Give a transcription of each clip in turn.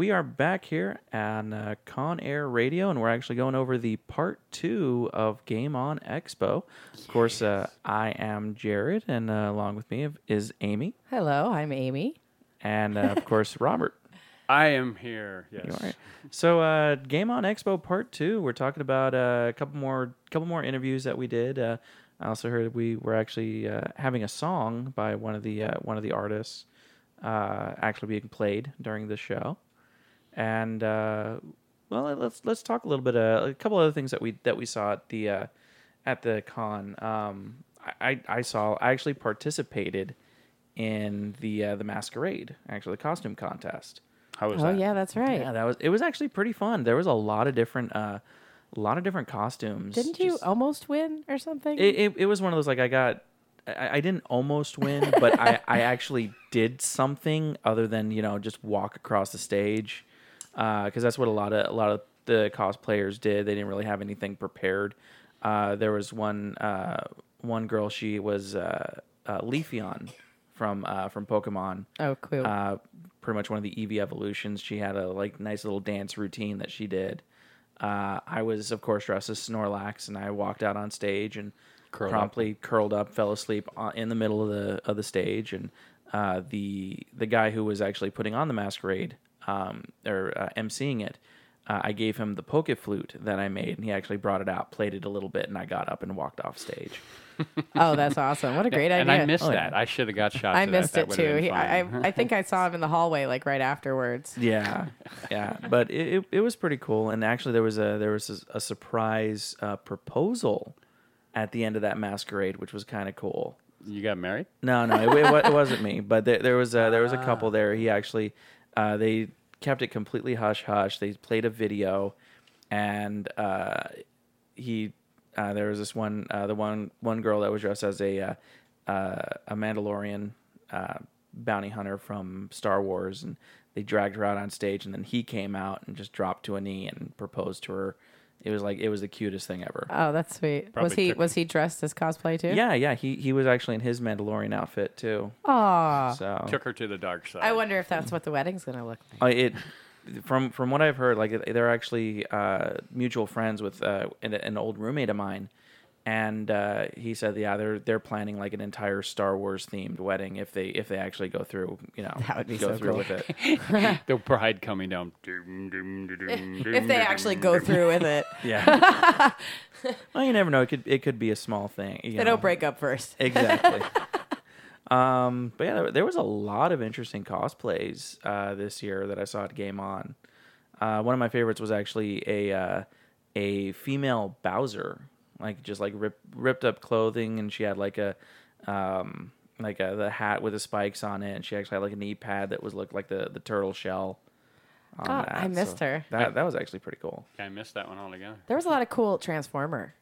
we are back here on uh, Con Air Radio, and we're actually going over the part two of Game On Expo. Of course, uh, I am Jared, and uh, along with me is Amy, Hello, I'm Amy. and uh, of course Robert. I am here. Yes. You all right? So, uh, Game On Expo Part Two. We're talking about uh, a couple more, couple more interviews that we did. Uh, I also heard we were actually uh, having a song by one of the uh, one of the artists uh, actually being played during the show. And uh, well, let's let's talk a little bit. Uh, a couple other things that we that we saw at the uh, at the con. Um, I, I I saw. I actually participated in the uh, the masquerade, actually the costume contest. How was Oh that? yeah, that's right. Yeah, that was it. Was actually pretty fun. There was a lot of different, uh, a lot of different costumes. Didn't you Just- almost win or something? It, it, it was one of those like I got. I, I didn't almost win, but I, I actually did something other than you know just walk across the stage, because that's what a lot of a lot of the cosplayers did. They didn't really have anything prepared. Uh, there was one uh, one girl. She was uh, uh, Leafeon from uh, from Pokemon oh, cool. uh, pretty much one of the Eevee evolutions. She had a like nice little dance routine that she did. Uh, I was, of course, dressed as Snorlax, and I walked out on stage and Curled up. promptly curled up, fell asleep on, in the middle of the of the stage. And uh, the the guy who was actually putting on the masquerade um, or uh, emceeing it, uh, I gave him the poke flute that I made, and he actually brought it out, played it a little bit, and I got up and walked off stage. oh, that's awesome. What a great idea! and. I missed Oh, yeah. that. I should have got shot. I missed That it would've too. He, I. I I think I saw him in the hallway like right afterwards. Yeah, yeah, but it, it, it was pretty cool. And actually, there was a there was a, a surprise uh, proposal at the end of that masquerade, which was kind of cool. you got married. No, no, it, it, it wasn't me, but there, there was a, there was a couple there. He actually uh, they kept it completely hush hush. They played a video, and uh, he uh, there was this one uh, the one one girl that was dressed as a uh, uh, a Mandalorian bounty hunter from Star Wars, and they dragged her out on stage, and then he came out and just dropped to a knee and proposed to her. It was like it was the cutest thing ever. Oh, that's sweet. was he took- was he dressed as cosplay too? Yeah, yeah, he he was actually in his Mandalorian outfit too. Aw. So Took her to the dark side. I wonder if that's what the wedding's gonna look like. Uh, it from from what I've heard, like they're actually uh, mutual friends with uh, an, an old roommate of mine, and uh, he said, yeah, they're they're planning like an entire Star Wars themed wedding if they if they actually go through, you know, That would be go so through cool. with it. the bride coming down. If they actually go through with it, Yeah. well, you never know. It could it could be a small thing. You they know. don't break up first. Exactly. um, but yeah, there, there was a lot of interesting cosplays uh, this year that I saw at Game On. Uh, one of my favorites was actually a uh, a female Bowser, like just like rip, ripped up clothing, and she had like a um, like a, the hat with the spikes on it, and she actually had like a knee pad that was looked like the the turtle shell. On Oh, that. I missed her. That that was actually pretty cool. Yeah, I missed that one altogether. There was a lot of cool Transformer.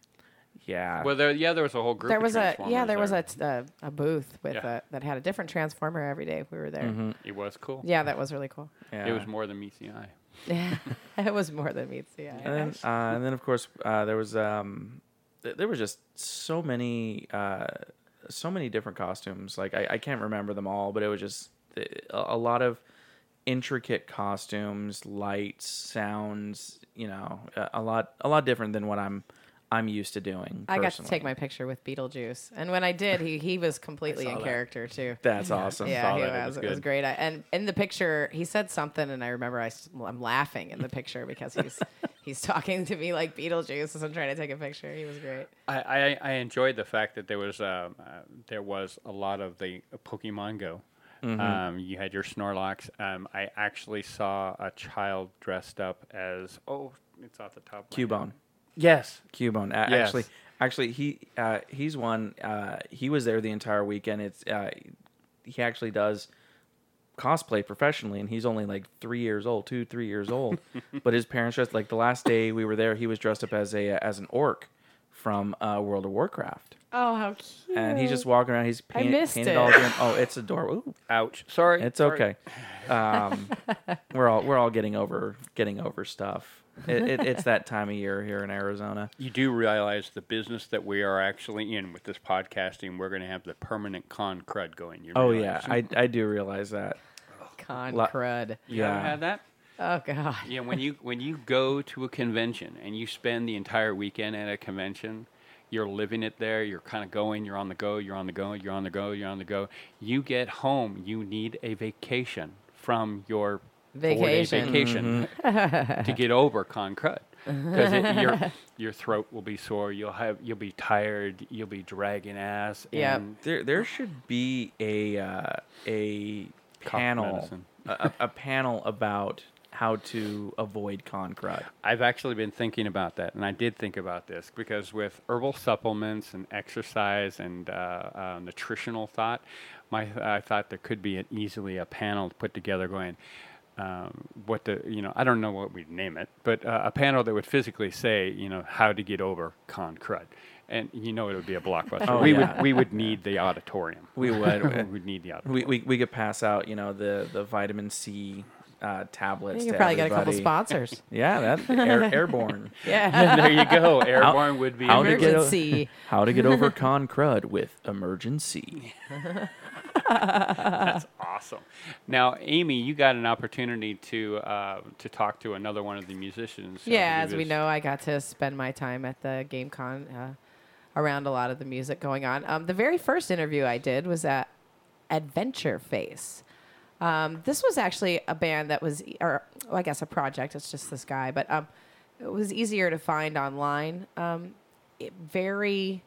Yeah. Well, there, yeah, there was a whole group. There of was a yeah, Transformers there was a, t- a a booth with Yeah. a, that had a different Transformer every day. We were there. It was cool. Yeah, that was really cool. yeah. It was more than meets the eye. Yeah, it was more than meets the eye. and then, uh, and then of course uh, there was um, th- there were just so many uh, so many different costumes. Like I, I can't remember them all, but it was just a, a lot of intricate costumes, lights, sounds. You know, a, a lot a lot different than what I'm I'm used to doing. I got to take my picture with Beetlejuice, and when I did, he he was completely in character too. That's awesome. Yeah, he that. It was. was It was great. I, and in the picture, he said something, and I remember I I'm laughing in the picture because he's he's talking to me like Beetlejuice as I'm trying to take a picture. He was great. I, I, I enjoyed the fact that there was um, uh, there was a lot of the Pokemon Go. Mm-hmm. Um, you had your Snorlax. Um, I actually saw a child dressed up as oh, it's off the top. of my. Cubone. Yes. Cubone. A- Yes. Actually, actually, he uh, he's one. Uh, he was there the entire weekend. It's uh, he actually does cosplay professionally, and he's only like three years old, two, three years old. but his parents dressed like the last day we were there, he was dressed up as a as an orc from uh, World of Warcraft, Oh, how cute! and he's just walking around. He's paint, missed painted it. all again. Oh, it's adorable. Ooh, Ouch. Sorry. it's sorry. okay. Um, we're all we're all getting over getting over stuff. It, it, it's that time of year here in Arizona. You do realize the business that we are actually in with this podcasting, we're going to have the permanent con crud going. You Oh yeah, I, I do realize that. con La- crud. You haven't Yeah. had that? Oh god. Yeah, when you when you go to a convention and you spend the entire weekend at a convention, you're living it there. You're kind of going. You're on the go. You're on the go. You're on the go. You're on the go. You get home. You need a vacation from your four-day Vacation. vacation to get over con crud. Because your your throat will be sore. You'll have you'll be tired. You'll be dragging ass. Yep. There there should be a uh, a panel a, a- a panel about how to avoid con crud. I've actually been thinking about that, and I did think about this because with herbal supplements and exercise and uh, uh, nutritional thought, my I thought there could be an, easily a panel put together going. Um, what the you know I don't know what we'd name it, but uh, a panel that would physically say you know how to get over con crud, and you know it would be a blockbuster. Oh, we yeah. would we would need the auditorium. We would we would. would need the auditorium. we, we we could pass out, you know, the, the vitamin C uh, tablets. You to could probably get a couple sponsors. Yeah, that air, airborne. yeah. there you go. Airborne would be. how to get Emergen-C. How to get over con crud with Emergen-C. That's awesome. Now, Amy, you got an opportunity to uh, to talk to another one of the musicians. Yeah, as we know, I got to spend my time at the GameCon uh, around a lot of the music going on. Um, the very first interview I did was at Adventure Face. Um, this was actually a band that was, or well, I guess a project. It's just this guy, but um, it was easier to find online. Um, it, very,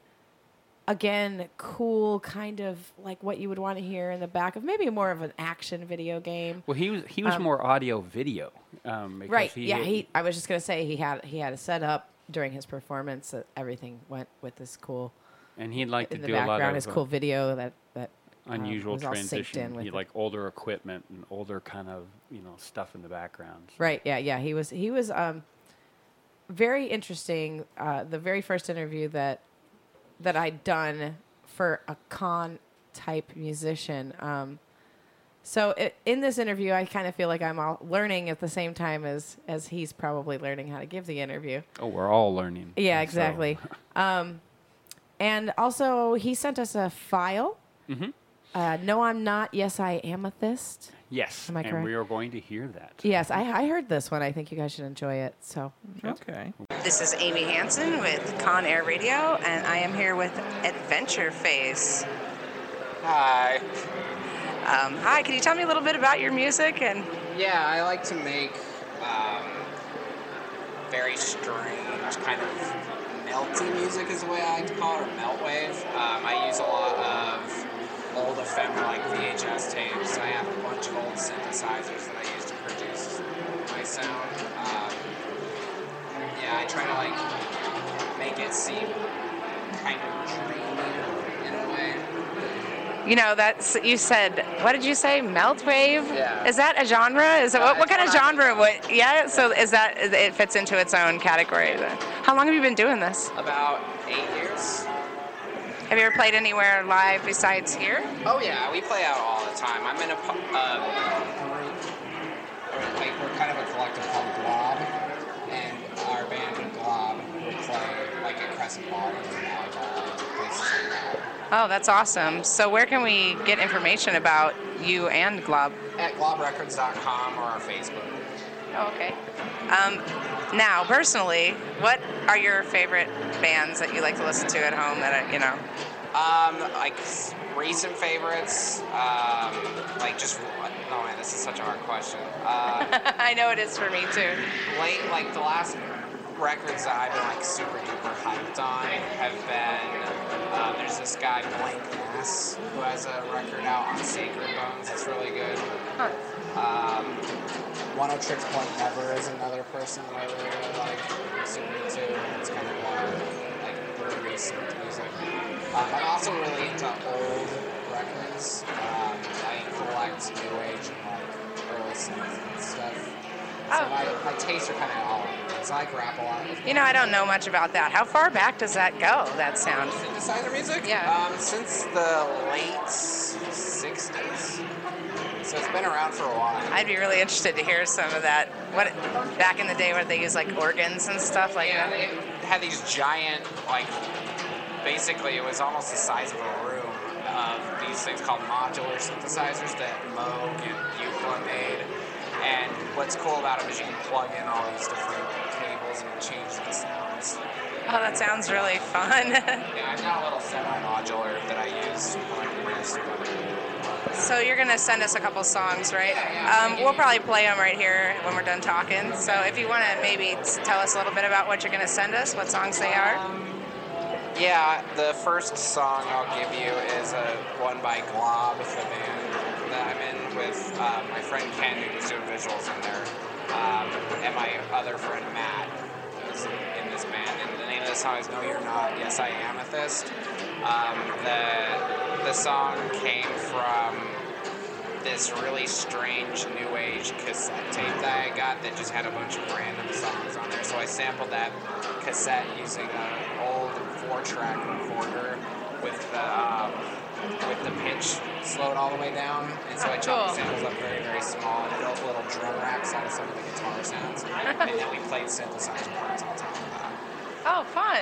again, cool, kind of like what you would want to hear in the back of maybe more of an action video game. Well, he was he was Um, more audio video. Um, Right. He, yeah. He. I was just gonna say he had he had a setup during his performance that everything went with this cool and he'd like to do a lot background. of His uh, cool video that that um, unusual all transition. He like older equipment and older kind of you know stuff in the background. So- Right. Yeah. Yeah. He was. He was. Um, very interesting. Uh, the very first interview that that I'd done for a con type musician. Um, so i in this interview, I kind of feel like I'm all learning at the same time as as he's probably learning how to give the interview. Oh, we're all learning. Yeah, So- exactly. um, and also, he sent us a file. Mm-hmm. Uh, no, I'm not. Yes, I am amethyst. Yes, Am I and we are going to hear that. Yes, I, I heard this one. I think you guys should enjoy it. So, Okay. This is Amy Hansen with Con Air Radio, and I am here with Adventure Face. Hi. Um, hi, can you tell me a little bit about your music? And Yeah, I like to make um, very strange, kind of melty music, is the way I like to call it, or melt wave. Um, I use a lot of old ephemera like VHS tapes. I have a bunch of old synthesizers that I use to produce my sound. Um, yeah, I try to like make it seem kind of dreamy in a way. you know, that's you said. What did you say? Melt wave? Yeah. Is that a genre? Is it Uh, what, what kind of genre? What? Yeah. So is that it fits into its own category? then. How long have you been doing this? About eight years. Have you ever played anywhere live besides here? Oh yeah, we play out all the time. I'm in a uh, group. We're, like we're kind of a collective called Glob, and our band Glob will play like at Crescent Ball and Valley Bar and places like that. Oh, that's awesome. So where can we get information about you and Glob? At globrecords.com or our Facebook. Oh, okay. Um, now, personally, what are your favorite bands that you like to listen to at home that are, you know? Um, like recent favorites, um, like just oh man, this is such a hard question. Uh, I know it is for me too. late, like the last records that I've been like super duper hyped on have been uh, there's this guy Blank Mass who has a record out on Sacred Bones that's really good. Um, Oneohtrix Point Never is another person that I really, really like. Super into. It's kind of more like recent music. Um, I'm also really into old records. Um, I collect new age and like early synth and stuff. Oh. So my, my tastes are kind of all over. So I rap a lot. You know, I don't know much about that. How far back does that go? That sound? Synthesizer music? Yeah. Um, since the late 60s. So it's been around for a while. I'd be really interested to hear some of that. What back in the day where they used like organs and stuff like yeah, that. they had these giant, like, basically it was almost the size of a room of these things called modular synthesizers that Moog and Buchla made. And what's cool about them is you can plug in all these different cables and change the sounds. Oh, that sounds really fun. Yeah, I've got a little semi-modular that I use when I'm. So you're gonna send us a couple songs, right? Um, we'll probably play them right here when we're done talking. So if you want to maybe tell us a little bit about what you're gonna send us, what songs they are. Yeah, the first song I'll give you is a one by Glob, the band that I'm in with uh, my friend Ken, who's doing visuals in there, um, and my other friend Matt, who's in this band. And the name of the song is "No You're Not, Yes I Am. Amethyst." Um, the the song came from this really strange new age cassette tape that I got that just had a bunch of random songs on there. So I sampled that cassette using an old four-track recorder with the um, with the pitch slowed all the way down, and so I chopped Cool. the samples up very very small and built little drum racks out of some of the guitar sounds, and then we played synthesizer parts on top. Oh, fun!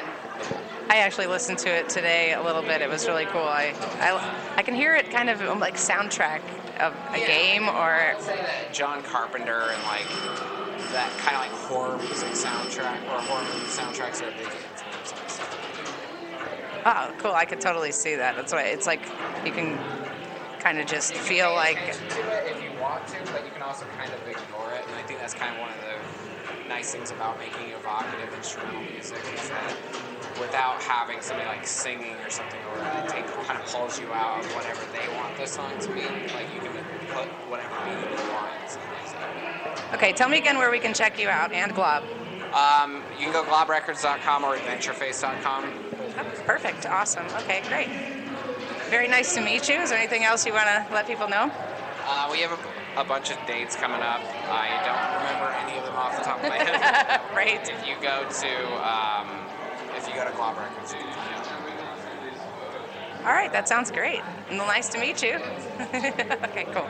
I actually listened to it today a little bit. It was really cool. I I, I can hear it kind of um, like soundtrack of a Yeah. game or I'd say that John Carpenter and like that kind of like horror music soundtrack or horror movie soundtracks are a big influence oh, cool. I could totally see that. That's why it's like you can kind of just feel like to it if you want to, but you can also kind of ignore it. And I think that's kind of one of the nice things about making evocative instrumental music is that without having somebody like singing or something or it take, kind of pulls you out of whatever they want the song to be, like you can put whatever meaning you want music. okay. Tell me again where we can check you out and Glob. Um, you can go globrecords.com or adventureface.com. Oh, perfect. Awesome. Okay, great. Very nice to meet you. Is there anything else you want to let people know? Uh, we have a, a bunch of dates coming up. I don't remember any of them off the top of my head. Right. If you go to um, if you go to Glob Records, you out. All right, that sounds great. Well, nice to meet you. okay, cool.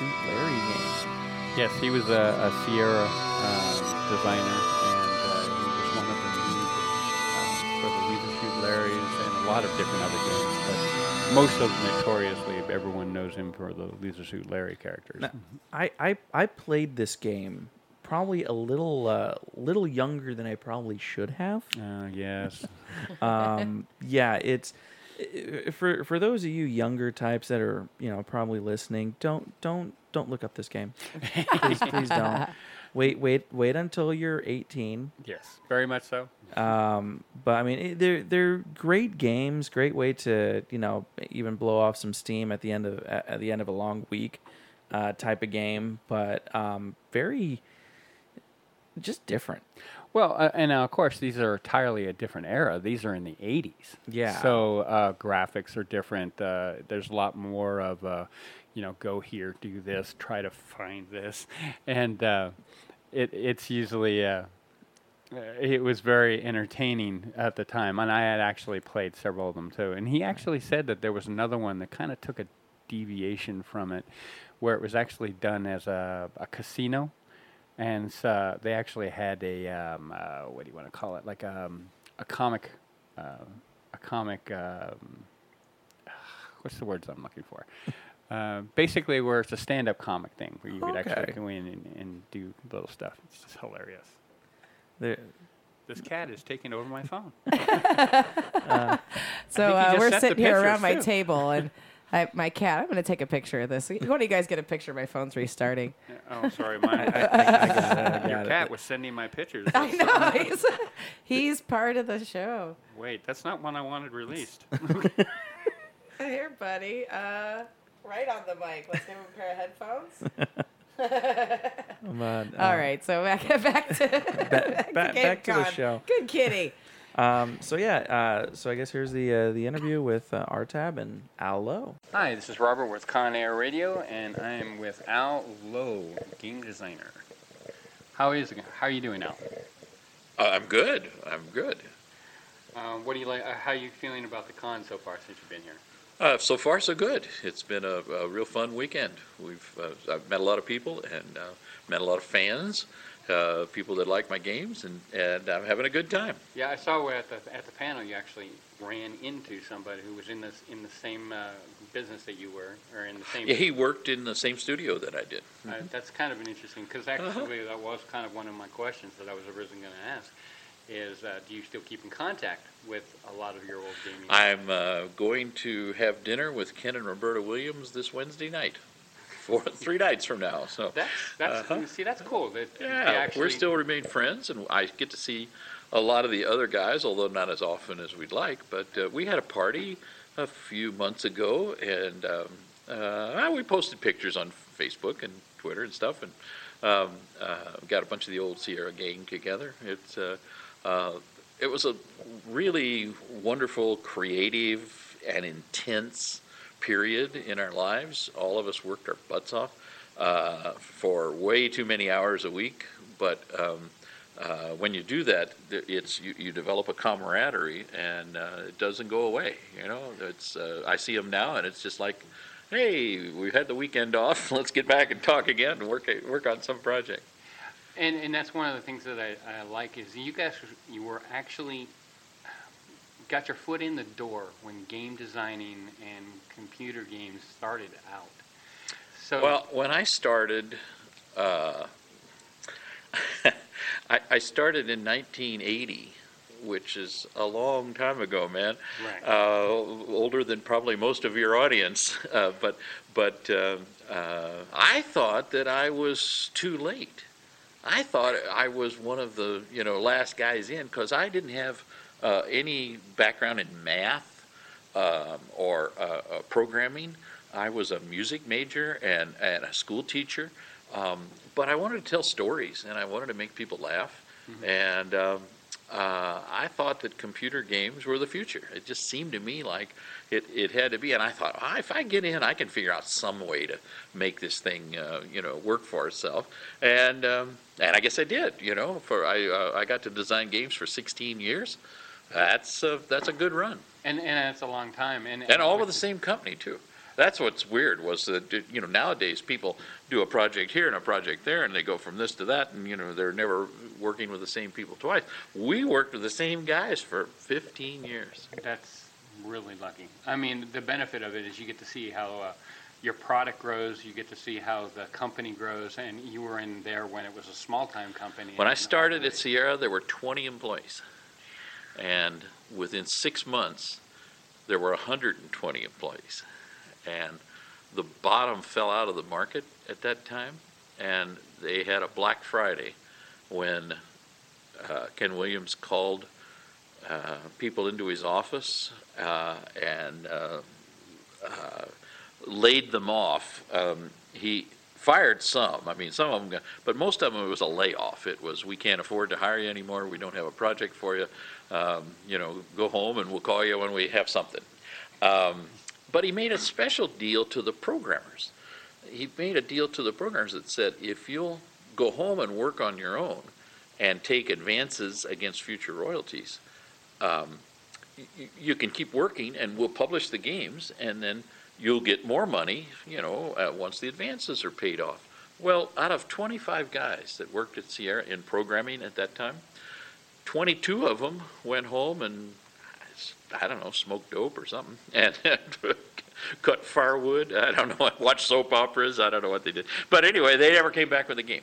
Suit Larry game. Yes, he was a, a Sierra uh, designer, and uh, he was one of the lead um, for the Leisure Suit Larrys and a lot of different other games. But most of them, notoriously, everyone knows him for the Leisure Suit Larry characters. Now, I, I I played this game probably a little uh, little younger than I probably should have. Uh, yes. um, yeah, it's for for those of you younger types that are you know probably listening. Don't don't don't look up this game. please please don't. Wait wait wait until you're 18. yes, very much so. Um, but I mean, it, they're they're great games. Great way to you know even blow off some steam at the end of at, at the end of a long week, uh, type of game. But um, very just different. Well, uh, and of course these are entirely a different era. These are in the '80s. Yeah. So uh, graphics are different. Uh, there's a lot more of, uh, you know, go here, do this, try to find this, and uh, it it's usually. It was very entertaining at the time, and I had actually played several of them too. And he actually said that there was another one that kind of took a deviation from it, where it was actually done as a, a casino, and so they actually had a um, uh, what do you want to call it, like um, a comic, uh, a comic. Um, what's the words I'm looking for? Uh, basically, where it's a stand-up comic thing where you could Okay. actually go in and, and do little stuff. It's just hilarious. There, This cat is taking over my phone. So uh, we're sitting here around pictures, my table, and I, my cat. I'm going to take a picture of this. One of you guys get a picture. My phone's restarting. oh, sorry, mine. I got it, I Your got it. cat was sending my pictures. I know he's, he's part of the show. Wait, that's not one I wanted released. Here, buddy. Uh, right on the mic. Let's give him a pair of headphones. but, All uh, right, so back back to back, back- back to the show. Good kitty. Um, so yeah, uh, so I guess here's the uh, the interview with uh, Artab and Al Lowe. Hi, this is Robert with Con Air Radio, and I am with Al Lowe, game designer. How is how are you doing, Al? Uh, I'm good. I'm good. Um, what do you like? Uh, how are you feeling about the con so far since you've been here? Uh, so far, so good. It's been a, a real fun weekend. We've uh, I've met a lot of people and uh, met a lot of fans, uh, people that like my games, and, and I'm having a good time. Yeah, I saw where at the at the panel you actually ran into somebody who was in this in the same uh, business that you were, or in the same. Yeah, he worked in the same studio that I did. Uh, that's kind of an interesting because actually that was kind of one of my questions that I was originally going to ask. Is uh, do you still keep in contact with a lot of your old gaming? I'm uh, going to have dinner with Ken and Roberta Williams this Wednesday night, three nights from now. So That's that's Uh-huh. see that's cool. That Yeah, actually, we're still remain friends, and I get to see a lot of the other guys, although not as often as we'd like. But uh, we had a party a few months ago, and um, uh, we posted pictures on Facebook and Twitter and stuff, and um, uh, got a bunch of the old Sierra gang together. It's uh, uh, it was a really wonderful, creative, and intense period in our lives. All of us worked our butts off uh, for way too many hours a week, but um, uh, when you do that, it's you, you develop a camaraderie, and uh, it doesn't go away. You know, it's uh, I see them now, and it's just like, hey, we had the weekend off. Let's get back and talk again and work work on some project. And and that's one of the things that I, I like is you guys you were actually got your foot in the door when game designing and computer games started out. So Well, when I started, uh, I, I started in 1980, which is a long time ago, man. Right. Uh, older than probably most of your audience, uh, but but uh, uh, I thought that I was too late. I thought I was one of the you know last guys in because I didn't have uh, any background in math um, or uh, uh, programming. I was a music major and, and a school teacher, um, but I wanted to tell stories and I wanted to make people laugh. And um, uh, I thought that computer games were the future. It just seemed to me like it, it had to be. And I thought, ah, if I get in, I can figure out some way to make this thing, uh, you know, work for itself. And um, and I guess I did. You know, for I uh, I got to design games for 16 years. That's a, that's a good run. And, and it's a long time. And, And all with the same company too. That's what's weird was that, you know, nowadays people do a project here and a project there and they go from this to that and, you know, they're never working with the same people twice. We worked with the same guys for fifteen years. That's really lucky. I mean, the benefit of it is you get to see how uh, your product grows, you get to see how the company grows, and you were in there when it was a small-time company. When I started at Sierra, there were twenty employees. And within six months, there were hundred and twenty employees. And the bottom fell out of the market at that time, and they had a Black Friday when uh, Ken Williams called uh, people into his office uh, and uh, uh, laid them off. Um, He fired some, I mean, some of them, but most of them, it was a layoff. It was, we can't afford to hire you anymore, we don't have a project for you, Um, you know, go home and we'll call you when we have something. Um, But he made a special deal to the programmers. He made a deal to the programmers that said, if you'll go home and work on your own and take advances against future royalties, um, y- y- you can keep working and we'll publish the games and then you'll get more money, you know, uh, once the advances are paid off. Well, out of 25 guys that worked at Sierra in programming at that time, 22 of them went home and, I don't know, smoked dope or something and cut firewood. I don't know, watched soap operas. I don't know what they did. But anyway, they never came back with a game.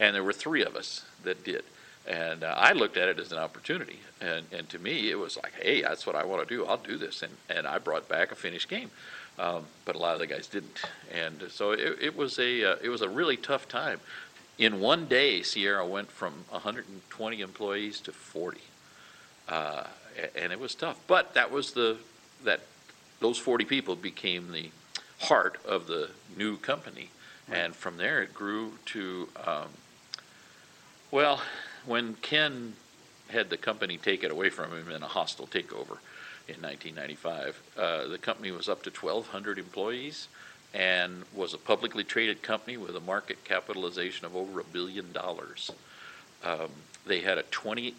And there were three of us that did. And uh, I looked at it as an opportunity. And, and to me, it was like, hey, that's what I want to do. I'll do this. And, and I brought back a finished game. Um, but a lot of the guys didn't. And so it, it was a uh, it was a really tough time. In one day, Sierra went from 120 employees to 40, uh, and it was tough. But that was the that those 40 people became the heart of the new company, and from there it grew to um, well, when Ken had the company taken away from him in a hostile takeover in 1995, uh, the company was up to 1,200 employees and was a publicly traded company with a market capitalization of over a billion dollars. Um, they had a 28%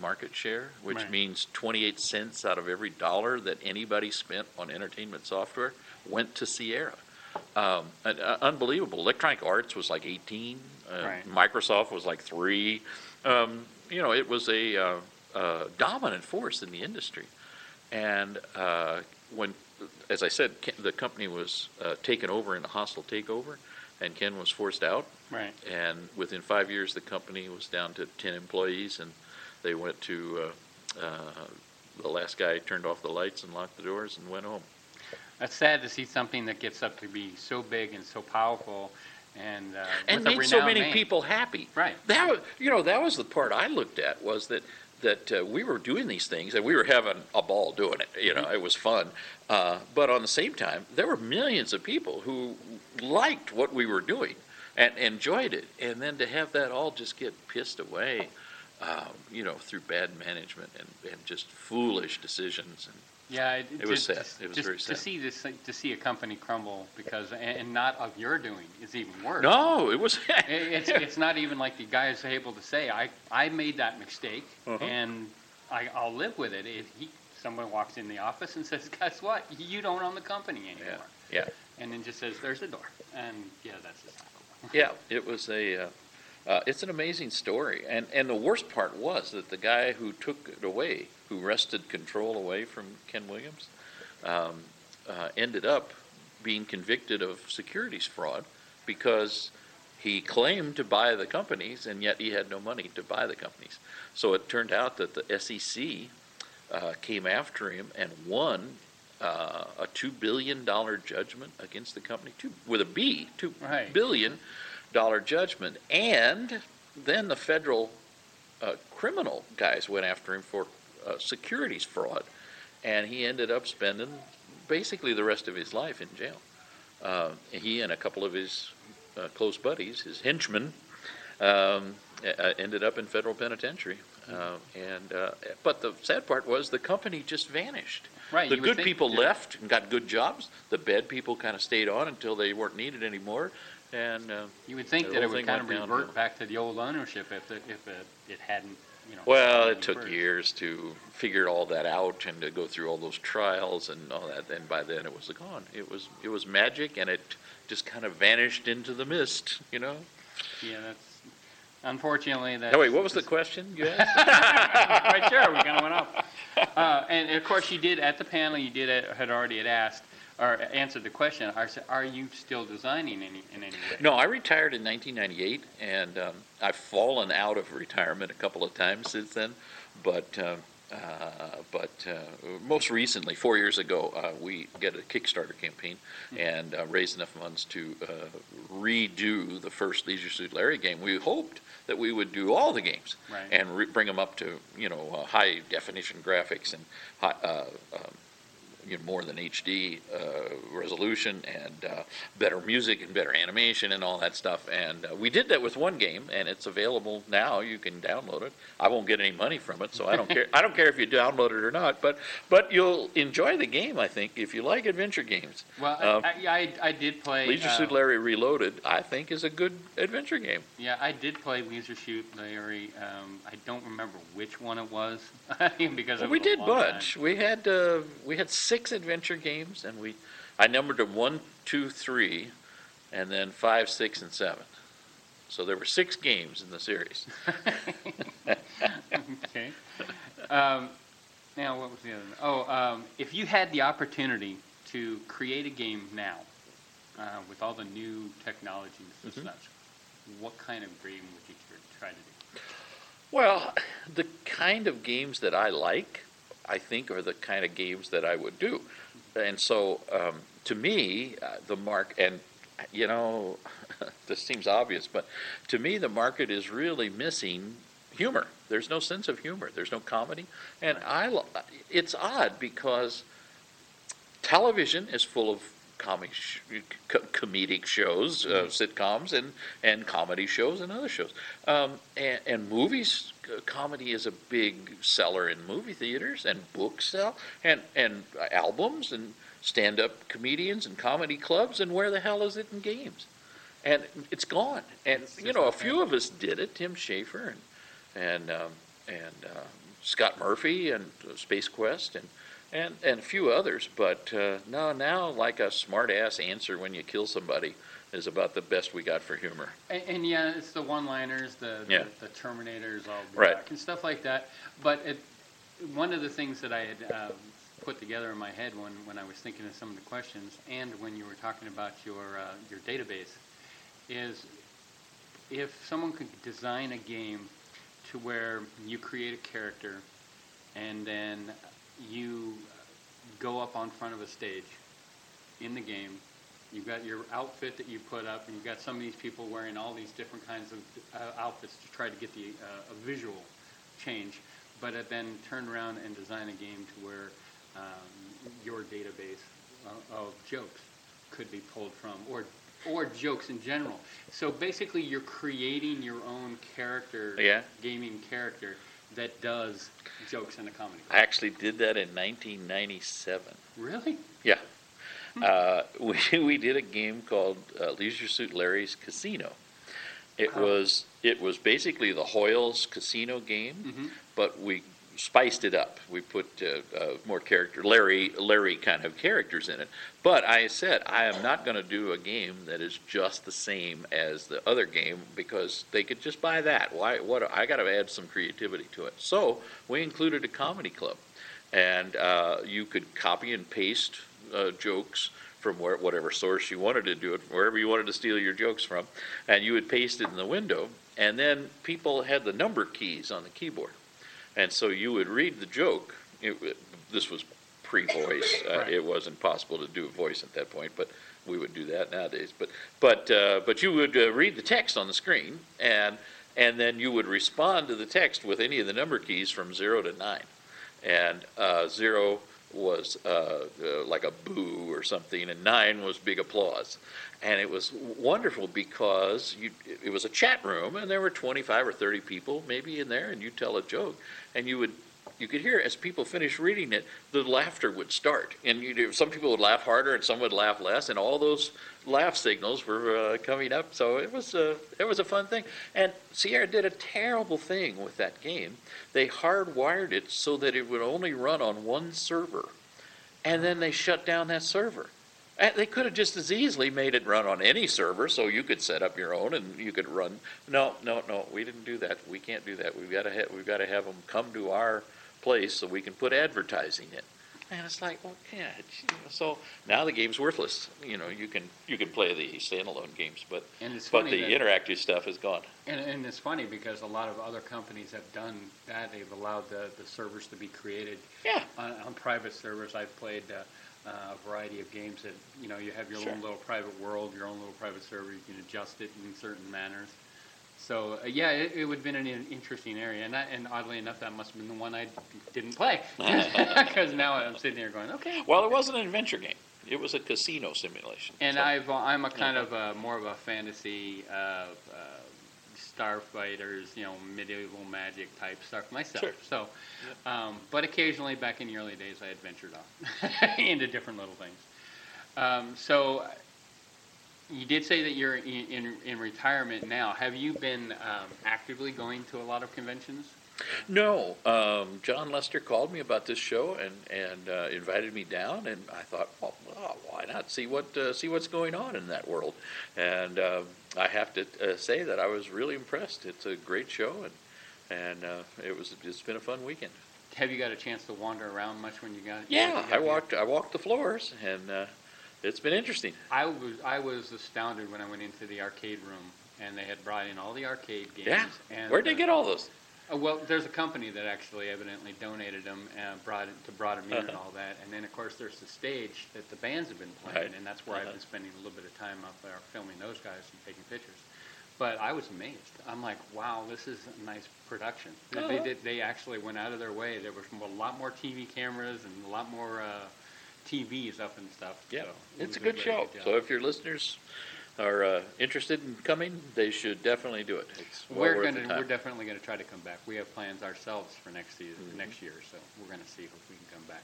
market share, which Right. means 28 cents out of every dollar that anybody spent on entertainment software went to Sierra. Um, and, uh, unbelievable. Electronic Arts was like 18. Uh, Right. Microsoft was like three. Um, you know, it was a uh, uh, dominant force in the industry. And uh, when, as I said, Ken, the company was uh, taken over in a hostile takeover, and Ken was forced out. Right. And within five years, the company was down to 10 employees, and they went to uh, uh, the last guy turned off the lights and locked the doors and went home. That's sad to see something that gets up to be so big and so powerful and, uh, and with a made so renowned many name. people happy. Right. That you know, that was the part I looked at was that that uh, we were doing these things and we were having a ball doing it. You know, Mm-hmm. it was fun. Uh, but on the same time, there were millions of people who liked what we were doing and enjoyed it. And then to have that all just get pissed away, uh, you know, through bad management and, and just foolish decisions. And Yeah, It was to- sad. It was just very To see this, to see a company crumble because, and and not of your doing, is even worse. no, it was. It- It's, it's not even like the guy is able to say, I, I made that mistake Uh-huh. and I, I'll live with it. If he, someone walks in the office and says, guess what? You don't own the company anymore. yeah. And then just says, there's the door. And yeah, that's just. Yeah, it was a, uh, uh, it's an amazing story. And, and the worst part was that the guy who took it away, who wrested control away from Ken Williams, um, uh, ended up being convicted of securities fraud because he claimed to buy the companies and yet he had no money to buy the companies. So it turned out that the SEC uh, came after him and won uh, a two billion dollar judgment against the company, two, with a B, two Right. billion dollar judgment, and then the federal uh, criminal guys went after him for uh, securities fraud, and he ended up spending basically the rest of his life in jail. Uh, he and a couple of his uh, close buddies, his henchmen, um, uh, ended up in federal penitentiary. Uh, and uh, but the sad part was the company just vanished. Right, The good think people that- left and got good jobs. The bad people kind of stayed on until they weren't needed anymore. And uh, You would think that it would kind of revert downhill. back to the old ownership if it, if it, it hadn't you know. Well, it took first. years to figure all that out and to go through all those trials and all that. And by then, it was gone. It was it was magic, and it just kind of vanished into the mist. You know. Yeah, that's unfortunately that. Oh wait, what was the question you asked? right sure, we kind of went off. Uh, and of course, you did at the panel. You did uh, had already had asked or answered the question. Are are you still designing any in any way? No, I retired in 1998, and um, I've fallen out of retirement a couple of times since then. But um, uh, but uh, most recently, four years ago, uh, we did a Kickstarter campaign and uh, raised enough funds to uh, redo the first Leisure Suit Larry game. We hoped that we would do all the games Right. and re- bring them up to you know uh, high definition graphics and high, uh, um, you know, more than HD uh, resolution and uh, better music and better animation and all that stuff. And uh, we did that with one game, and it's available now. You can download it. I won't get any money from it, so I don't care. I don't care if you download it or not. But but you'll enjoy the game, I think, if you like adventure games. Well, Um, I, I, I did play. Leisure uh, Suit Larry Reloaded, I think, is a good adventure game. Yeah, I did play Leisure Suit Larry. Um, I don't remember which one it was because Well, we did long time. We had uh, we had six adventure games, and we I numbered them one, two, three, and then five, six, and seven. So there were six games in the series. okay. Um, now, what was the other? Oh, um, if you had the opportunity to create a game now, uh, with all the new technology and Mhm. such, what kind of game would you try to do? Well, the kind of games that I like, I think, are the kind of games that I would do. And so, um, to me, uh, the mark, and you know, this seems obvious, but to me, the market is really missing humor. There's no sense of humor. There's no comedy, and I. lo- It's odd because television is full of comic sh- co- comedic shows, uh, sitcoms, and, and comedy shows and other shows. Um, and, and movies, uh, comedy is a big seller in movie theaters, and books sell, and, and albums, and stand up comedians, and comedy clubs, and where the hell is it in games? And it's gone. And, you know, a few of us did it Tim Schafer and, and, um, and uh, Scott Murphy and uh, Space Quest and, and, and a few others. But uh, no, now like a smart ass answer when you kill somebody is about the best we got for humor. And, and yeah, it's the one-liners, the Yeah. the, the Terminators, all back and stuff like that. But it, one of the things that I had um, put together in my head when, when I was thinking of some of the questions, and when you were talking about your uh, your database, is if someone could design a game to where you create a character, and then you go up on front of a stage in the game. You've got your outfit that you put up, and you've got some of these people wearing all these different kinds of uh, outfits to try to get the uh, a visual change. But uh, then turn around and design a game to where um, your database uh, of jokes could be pulled from, or or jokes in general. So basically, you're creating your own character, Yeah. gaming character that does jokes in a comedy. I actually did that in 1997. Really? Yeah. Uh, we, we did a game called uh, Leisure Suit Larry's Casino. It Huh. was it was basically the Hoyles casino game, Mhm. but we spiced it up. We put uh, uh, more character Larry Larry kind of characters in it. But I said I am not going to do a game that is just the same as the other game because they could just buy that. Why? What? I got to add some creativity to it. So we included a comedy club, and uh, you could copy and paste uh, jokes from where, whatever source you wanted to do it, wherever you wanted to steal your jokes from, and you would paste it in the window, and then people had the number keys on the keyboard, and so you would read the joke. It, w- this was pre-voice; uh, Right. it wasn't possible to do a voice at that point, but we would do that nowadays. But but uh, but you would uh, read the text on the screen, and and then you would respond to the text with any of the number keys from zero to nine and uh, zero was uh, uh, like a boo or something, and nine was big applause. And it was wonderful because you, it was a chat room, and there were 25 or 30 people maybe in there, and you tell a joke, and you would You could hear as people finished reading it, the laughter would start, and you some people would laugh harder and some would laugh less, and all those laugh signals were uh, coming up. So it was a it was a fun thing. And Sierra did a terrible thing with that game. They hardwired it so that it would only run on one server, and then they shut down that server. And they could have just as easily made it run on any server, so you could set up your own and you could run. No, no, no, we didn't do that. We can't do that. We've got to we've got to have them come to our place so we can put advertising in. And it's like, well, yeah. you know, So now the game's worthless. You know, you can you can play the standalone games, but And it's but the that- interactive stuff is gone. And, and it's funny because a lot of other companies have done that. They've allowed the, the servers to be created Yeah. on, on private servers. I've played uh, uh, a variety of games that you know you have your Sure. own little private world, your own little private server. You can adjust it in certain manners. So uh, yeah, it, it would have been an in- interesting area, and, I, and oddly enough, that must have been the one I didn't play because now I'm sitting there going, okay. Well, it wasn't an adventure game. It was a casino simulation. And So- I've, uh, I'm a kind of uh more of a fantasy, uh, uh, starfighters, you know, medieval magic type stuff myself. Sure. So, um, but occasionally back in the early days, I adventured off into different little things. Um, so, you did say that you're in, in, in retirement now. Have you been um, actively going to a lot of conventions? No, um, John Lester called me about this show and and uh, invited me down, and I thought, well, well why not see what uh, see what's going on in that world? And um I have to uh, say that I was really impressed. It's a great show, and and uh, it was it's been a fun weekend. Have you got a chance to wander around much when you got? Yeah, I walked I walked the floors, and uh, it's been interesting. I was I was astounded when I went into the arcade room and they had brought in all the arcade games. Yeah, And, where'd they uh, get all those? Uh, well, there's a company that actually evidently donated them and brought it to brought them in and all that. And then of course there's the stage that the bands have been playing, Right. and that's where I've Uh-huh. been spending a little bit of time up there filming those guys and taking pictures. But I was amazed. I'm like, wow, this is a nice production. They- They Uh-huh. did. They actually went out of their way. There was a lot more TV cameras and a lot more uh, TVs up and stuff. Yeah, so it's a good show. So if your listeners are uh, interested in coming, they should definitely do it. It's well we're worth gonna, the time. we're definitely gonna try to come back. We have plans ourselves for next season, Mm-hmm. next year, so we're gonna see if we can come back.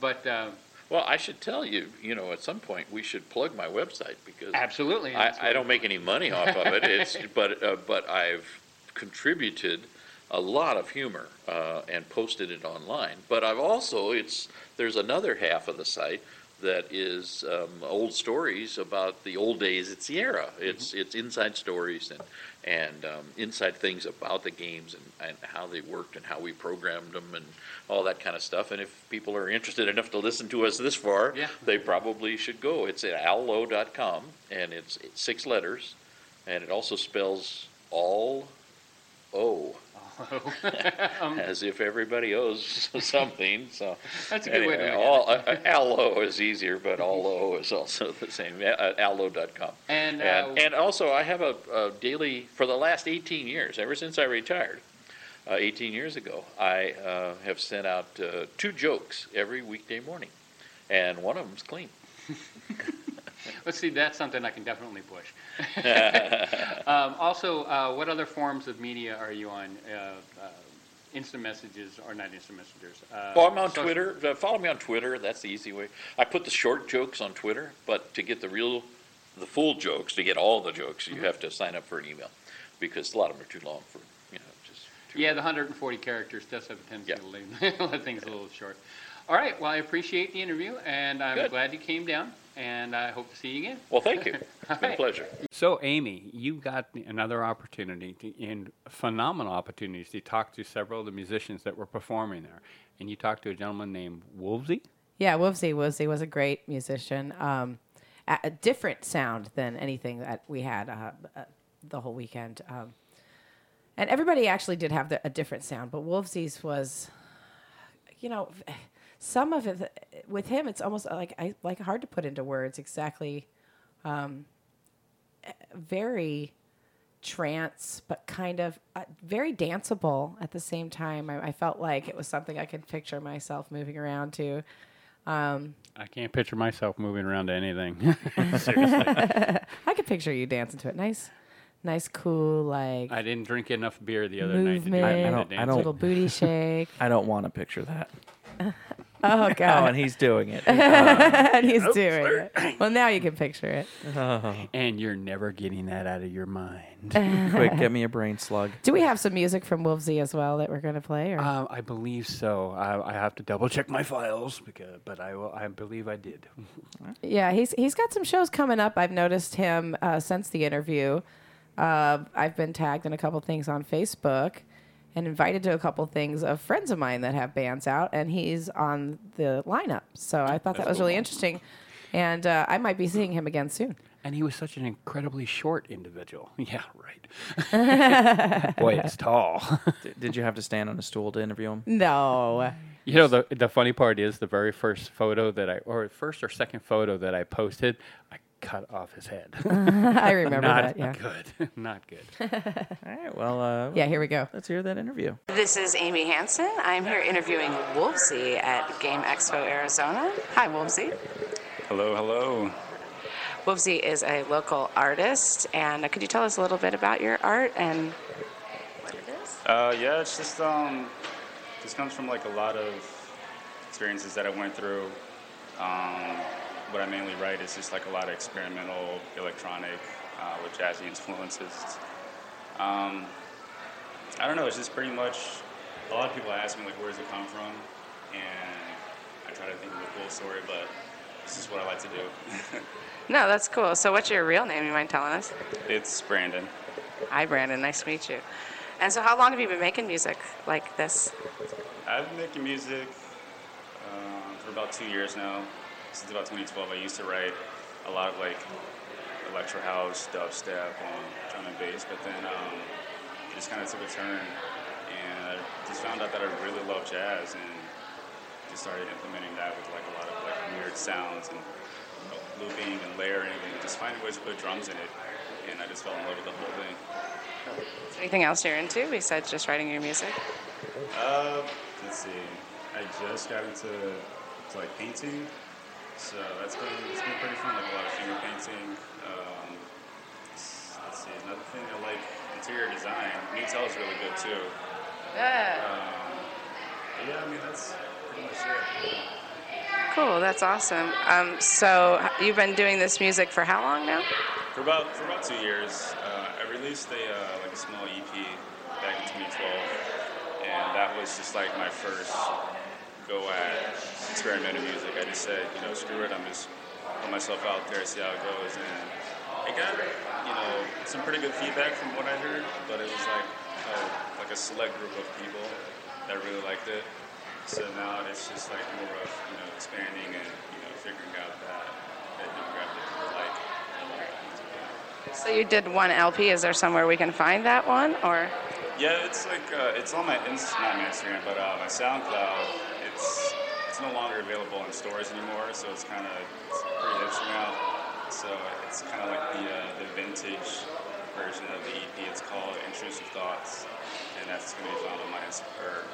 But uh, Well, I should tell you, you know, at some point we should plug my website because absolutely, and that's I, I what don't make any money off of it. It's but uh, but I've contributed a lot of humor uh, and posted it online. But I've also it's there's another half of the site that is um, old stories about the old days at Sierra. It's it's inside stories and and um, inside things about the games and, and how they worked and how we programmed them and all that kind of stuff. And if people are interested enough to listen to us this far, Yeah. they probably should go. It's at allowe.com and it's six letters and it also spells all O um, as if everybody owes something. So That's a good way to anyway, look at all, uh, allo is easier, but all O is also the same. Uh, allowe.com. And, uh, and and also I have a, a daily for the last 18 years, ever since I retired. Uh, 18 years ago, I uh, have sent out uh, two jokes every weekday morning, and one of them's clean. let's see, that's something I can definitely push. um, also, uh, what other forms of media are you on? Uh, uh, instant messages, or not instant messengers? Uh, Well, I'm on social- Twitter. Uh, follow me on Twitter. That's the easy way. I put the short jokes on Twitter, but to get the real, the full jokes, to get all the jokes, Mm-hmm. you have to sign up for an email because a lot of them are too long for, you know, just. Too Yeah, the 140 characters does have a tendency Yeah. to leave, let things a little short. All right, well, I appreciate the interview, and I'm Good. glad you came down, and I hope to see you again. Well, thank you. It's been a pleasure. So, Amy, you got another opportunity to, and phenomenal opportunities to talk to several of the musicians that were performing there. And you talked to a gentleman named Wolfzie. Yeah, Wolfzie Wolfzie was a great musician. Um, a, a different sound than anything that we had uh, uh, the whole weekend. Um, and everybody actually did have the, a different sound, but Wolfzie's was, you know, some of it with him. It's almost like I like hard to put into words exactly. Um, very trance, but kind of uh, very danceable at the same time. I, I felt like it was something I could picture myself moving around to. Um, I can't picture myself moving around to anything. I could picture you dancing to it. Nice, Nice, cool, like I didn't drink enough beer the other night to do movement. I don't- I don't- little booty shake. I don't want to picture that. Oh Oh, god, and he's doing it. and he's doing it. Well, now you can picture it. And you're never getting that out of your mind. Quick, get me a brain slug. Do we have some music from Wolfzie as well that we're gonna play? Or? Uh, I believe so. I, I have to double check my files because, but I will. I believe I did. Yeah, he's he's got some shows coming up. I've noticed him uh, since the interview. Uh, I've been tagged in a couple things on Facebook and invited to a couple things of friends of mine that have bands out, and he's on the lineup. So I thought that was really interesting, and uh, I might be seeing him again soon. And he was such an incredibly short individual. Yeah, right. Boy, it's tall. D- did you have to stand on a stool to interview him? No, You know the the funny part is the very first photo that I or first or second photo that I posted, I cut off his head. I remember Not that. Yeah, good. Not good. All right. Well, uh, yeah. Here we go. let's hear that interview. This is Amy Hansen. I'm here interviewing Wolfzie at Game Expo Arizona. Hi, Wolfzie. Hello, hello. Wolfzie is a local artist, and uh, could you tell us a little bit about your art and what it is? Uh, yeah, it's just um, this comes from like a lot of experiences that I went through. Um, what I mainly write is just like a lot of experimental electronic uh, with jazzy influences. Um, I don't know. It's just pretty much. A lot of people ask me like, where does it come from? And I try to think of the full story, but this is what I like to do. No, that's cool. So, what's your real name? You mind telling us? it's Brandon. Hi, Brandon. Nice to meet you. And so, how long have you been making music like this? I've been making music um, for about two years now. Since about 2012, I used to write a lot of like electro house, dubstep, and drum and bass. But then um, it just kind of took a turn, and I just found out that I really love jazz, and just started implementing that with like a lot of like weird sounds and you know, looping and layering, and just finding ways to put drums in it. And I just fell in love with the whole thing. Anything else you're into besides just writing your music? Uh, let's see. I just got into to, like painting, so that's been it's been pretty fun. Like a lot of finger painting. Um, let's see. Another thing I like interior design. Retail is really good too. Yeah. Um, yeah, I mean that's pretty much it. Cool. That's awesome. Um, so, you've been doing this music for how long now? For about for about two years, uh, I released a uh, like a small EP back in 2012, and that was just like my first go at experimental music. I just said, you know, screw it, I'm just put myself out there, see how it goes, and I got you know some pretty good feedback from what I heard, but it was like a, like a select group of people that really liked it. So now it's just like more of you know expanding and you know figuring out that that demographic people like. So, you did one LP. Is there somewhere we can find that one? Or, Yeah, it's like uh, it's on my Inst- not my Instagram, but uh, my SoundCloud. It's no longer available in stores anymore, so it's kind of pretty hipster now. So it's kind of like the uh, the vintage version of the EP. It's called Intrusive Thoughts, and that's going to be found on my or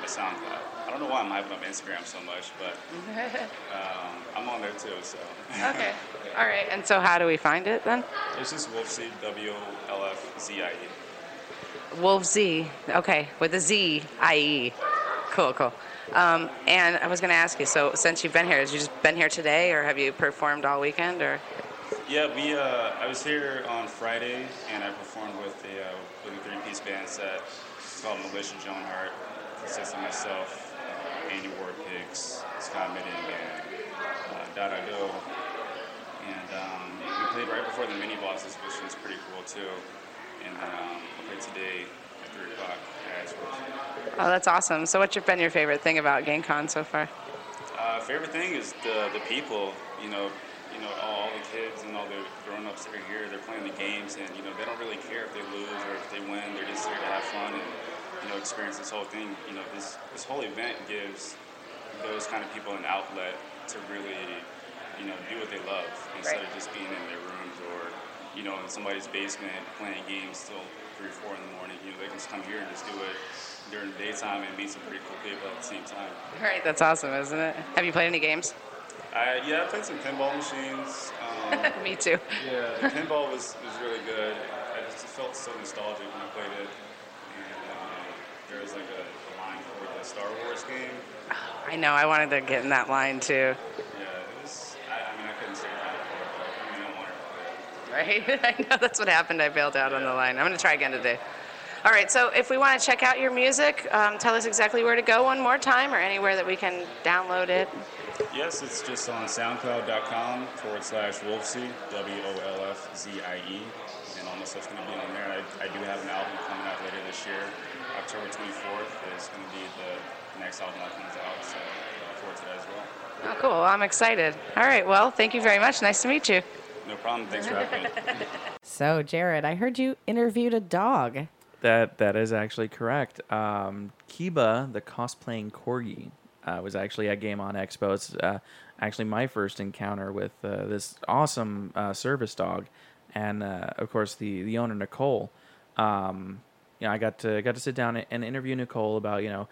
my SoundCloud. I don't know why I'm hyping up Instagram so much, but um, I'm on there too. So okay. All right. And so, how do we find it then? it's just Wolfzie W O L F Z I E. Wolf Z. Okay, with a Z I E. Cool, cool. Um, and I was going to ask you. So, since you've been here, have you just been here today, or have you performed all weekend, or? Yeah, we. Uh, I was here on Friday, and I performed with the uh, three-piece band set. Called Militia Joan Hart. Consists of myself, uh, Andy War Pigs, Scott Midden, and uh, Dada Go. And um, we played right before the Minibosses, which was pretty cool too. And then um, we played today at three o'clock as well. Oh, that's awesome. So, what's your, been your favorite thing about GameCon so far? Uh, favorite thing is the the people. You know, you know all, all the kids and all the grown-ups that are here. They're playing the games, and you know they don't really care if they lose or if they win. They're just here to have fun and you know experience this whole thing. You know, this this whole event gives those kind of people an outlet to really you know do what they love instead Right. of just being in their rooms or you know in somebody's basement playing games till three, four in the morning. You know, they can just come here and just do it during the daytime and meet some pretty cool people at the same time. Right, that's awesome, isn't it? Have you played any games? I, yeah, I played some pinball machines. Um, Me too. yeah, the pinball was, was really good. I just felt so nostalgic when I played it. And um, there was like a, a line for the Star Wars game. I know. I wanted to get in that line too. Yeah, it was. I, I mean, I couldn't stick around for it, but I mean, I wanted to play it. Right? I know that's what happened. I bailed out on the line. I'm going to try again today. All right. So if we want to check out your music, um, tell us exactly where to go one more time, or anywhere that we can download it. Yes, it's just on SoundCloud.com forward slash Wolfzie, W O L F Z I E, and all my stuff's going to be on there. I, I do have an album coming out later this year. October 24th is going to be the next album that comes out, so look forward to that as well. Oh, cool. I'm excited. All right. Well, thank you very much. Nice to meet you. No problem. Thanks for having me. So, Jared, I heard you interviewed a dog. That that is actually correct. Um, Kiba, the cosplaying corgi, uh, was actually at Game On Expo. It's uh, actually my first encounter with uh, this awesome uh, service dog, and uh, of course the the owner Nicole. Um, you know, I got to got to sit down and interview Nicole about you know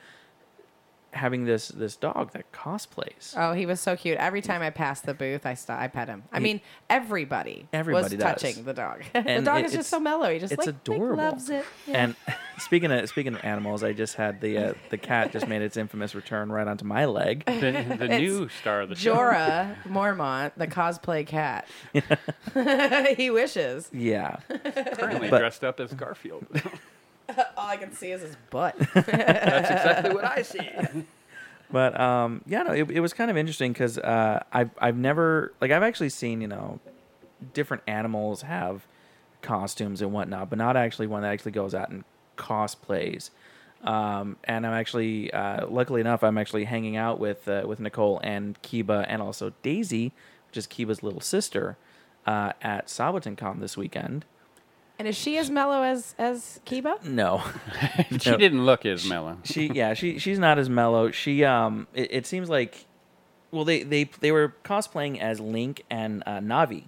having this this dog that cosplays. Oh, he was so cute. Every time I passed the booth, I st- I pet him. I He- mean, everybody, Everybody was does. touching the dog. the dog it- is just so mellow. He just it's like, like, adorable. loves it. Yeah. And speaking of speaking of animals, I just had the uh, the cat just made its infamous return right onto my leg. The, the new star of the show. Jorah Mormont, the cosplay cat. he wishes. Yeah. Currently But- dressed up as Garfield. All I can see is his butt. That's exactly what I see. But um, yeah, no, it, it was kind of interesting because uh, I've I've never like I've actually seen you know different animals have costumes and whatnot, but not actually one that actually goes out and cosplays. Um, and I'm actually, uh, luckily enough, I'm actually hanging out with uh, with Nicole and Kiba and also Daisy, which is Kiba's little sister, uh, at Saboten this weekend. And is she as mellow as as Kiba? No, she No. didn't look as mellow. she yeah she she's not as mellow she um it, it seems like well they they they were cosplaying as link and uh, navi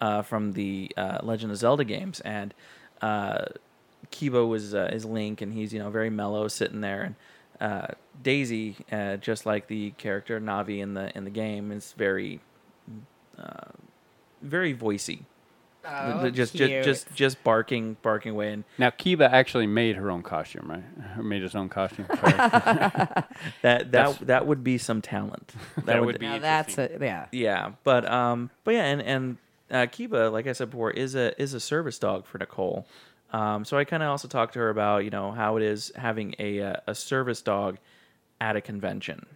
uh, from the uh, legend of zelda games and uh kiba was uh, is link and he's you know very mellow sitting there and uh, daisy uh, just like the character navi in the in the game is very uh, very voicey Oh, just, cute. just just just barking barking away and Now Kiba actually made her own costume, right? Or made his own costume. Sorry. that that That's- that would be some talent. That would be Now that's a, yeah. yeah. But um, but yeah, and and uh, Kiba, like I said before, is a is a service dog for Nicole. Um, so I kind of also talked to her about you know how it is having a uh, a service dog at a convention.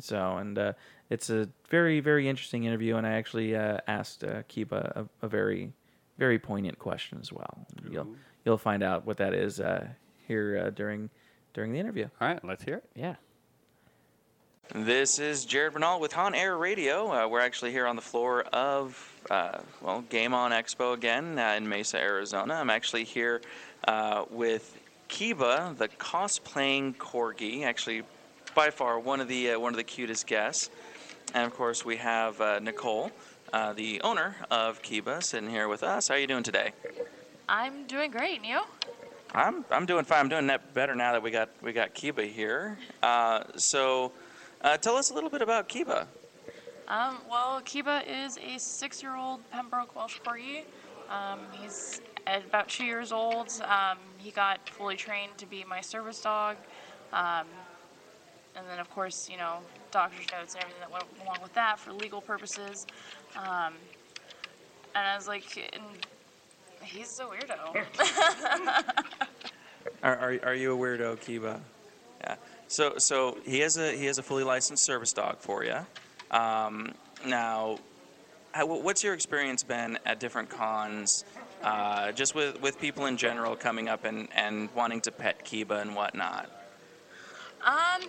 So and uh, it's a very very interesting interview, and I actually uh, asked uh, Kiba a, a very very poignant question as well. You'll you'll find out what that is uh, here uh, during during the interview. All right, let's hear it. Yeah. This is Jared Bernal with On Air Radio. Uh, we're actually here on the floor of, uh, well, Game On Expo again uh, in Mesa, Arizona. I'm actually here uh, with Kiba, the cosplaying corgi. Actually, by far one of the uh, one of the cutest guests. And of course, we have uh, Nicole, uh, the owner of Kiba, sitting here with us. How are you doing today? I'm doing great, and you? I'm I'm doing fine. I'm doing that better now that we got we got Kiba here. Uh, so, uh, tell us a little bit about Kiba. Um, well, Kiba is a six-year-old Pembroke Welsh Corgi. Um, he's at about two years old. Um, he got fully trained to be my service dog. And then, of course, you know, doctor's notes and everything that went along with that for legal purposes. Um, and I was like, and he's a weirdo. Are, are, are you a weirdo, Kiba? Yeah. So so he has a he has a fully licensed service dog for you. Um, now, how, what's your experience been at different cons, uh, just with, with people in general coming up and, and wanting to pet Kiba and whatnot? Um,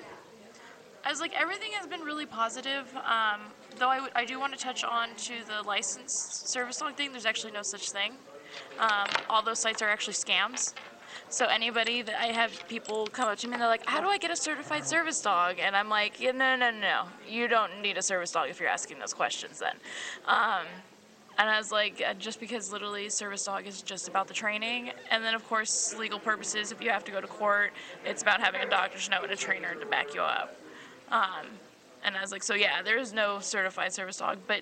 I was like, everything has been really positive. Um, though I, do want to touch on to the licensed service dog thing. There's actually no such thing. Um, all those sites are actually scams. So anybody that I have people come up to me and they're like, "How do I get a certified service dog?" And I'm like, yeah, "No, no, no, no. You don't need a service dog if you're asking those questions." Then, um, and I was like, uh, just because literally service dog is just about the training, and then of course legal purposes. If you have to go to court, it's about having a doctor's note and a trainer to back you up. Um, and I was like, so yeah, there is no certified service dog, but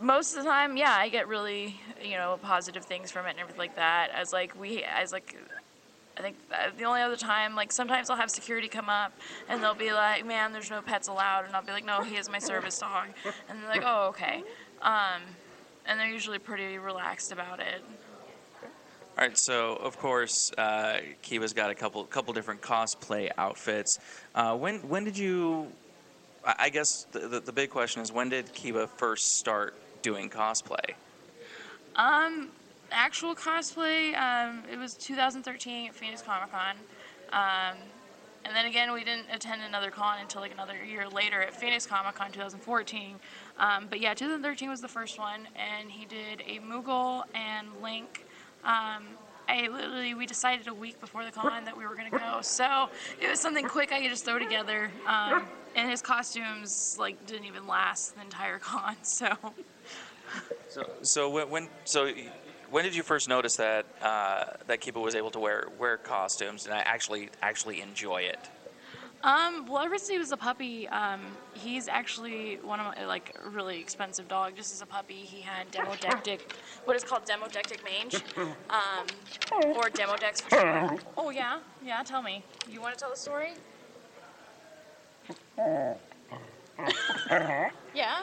most of the time, yeah, I get really, you know, positive things from it and everything like that. As like we, as like, I think uh, the only other time, like sometimes I'll have security come up and they'll be like, "Man, there's no pets allowed," and I'll be like, "No, he is my service dog," and they're like, "Oh, okay," um, and they're usually pretty relaxed about it. All right, so of course, uh, Kiba's got a couple couple different cosplay outfits. Uh, when when did you? I guess the, the the big question is when did Kiba first start doing cosplay? Um, actual cosplay, um, it was 2013 at Phoenix Comic Con. Um, and then again, we didn't attend another con until like another year later at Phoenix Comic Con 2014. Um, but yeah, 2013 was the first one, and he did a Moogle and Link. Um, I literally, we decided a week before the con that we were gonna go, so it was something quick I could just throw together. Um, and his costumes like didn't even last the entire con, so. So so when, when so when did you first notice that uh, that Kiba was able to wear wear costumes and I actually actually enjoy it? Um, well, ever since he was a puppy, um, he's actually one of my, like, really expensive dog. Just as a puppy, he had demodectic, what is called demodectic mange, um, or demodex for short. Oh, yeah? Yeah, tell me. You want to tell the story? Yeah?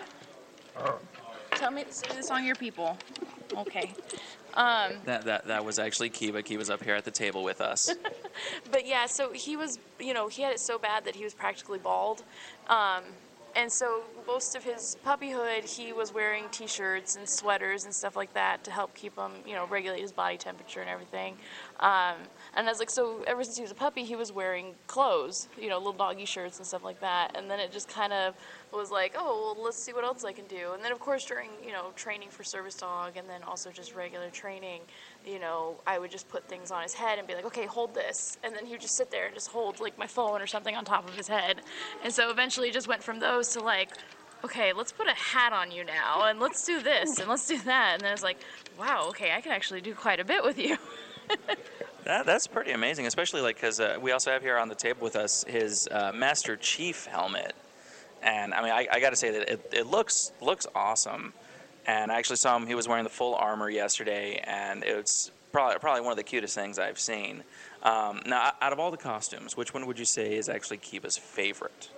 Tell me, sing the song Your People. Okay. Um, That that that was actually Kiba. Kiba's up here at the table with us. But yeah, so he was, you know, he had it so bad that he was practically bald. Um, and so most of his puppyhood, he was wearing t-shirts and sweaters and stuff like that to help keep him, you know, regulate his body temperature and everything. Um, and I was like, so ever since he was a puppy, he was wearing clothes, you know, little doggy shirts and stuff like that. And then it just kind of was like, oh, well, let's see what else I can do. And then of course during, you know, training for service dog and then also just regular training, you know, I would just put things on his head and be like, okay, hold this. And then he would just sit there and just hold like my phone or something on top of his head. And so eventually it just went from those to like, okay, let's put a hat on you now and let's do this and let's do that. And then it's like, wow, okay, I can actually do quite a bit with you. That, that's pretty amazing, especially like because uh, we also have here on the table with us his uh, Master Chief helmet, and I mean I, I got to say that it, it looks looks awesome, and I actually saw him. He was wearing the full armor yesterday, and it's probably probably one of the cutest things I've seen. Um, now, out of all the costumes, which one would you say is actually Kiba's favorite?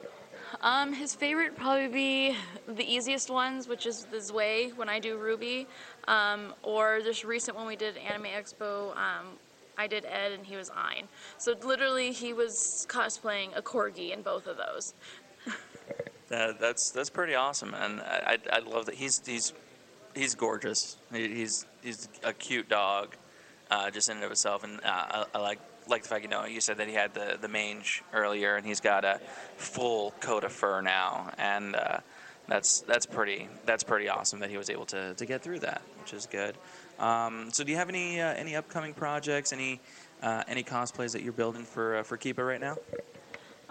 Um, his favorite probably be the easiest ones, which is the Zwei when I do Ruby, um, or this recent one we did at Anime Expo. Um, I did Ed and he was Ein. So literally, he was cosplaying a corgi in both of those. That, that's that's pretty awesome, and I, I, I love that he's he's he's gorgeous. He's he's a cute dog, uh, just in and of itself, and uh, I, I like like the fact you know you said that he had the the mange earlier, and he's got a full coat of fur now, and uh, that's that's pretty that's pretty awesome that he was able to, to get through that, which is good. Um, so, do you have any uh, any upcoming projects, any uh, any cosplays that you're building for uh, for Kiba right now?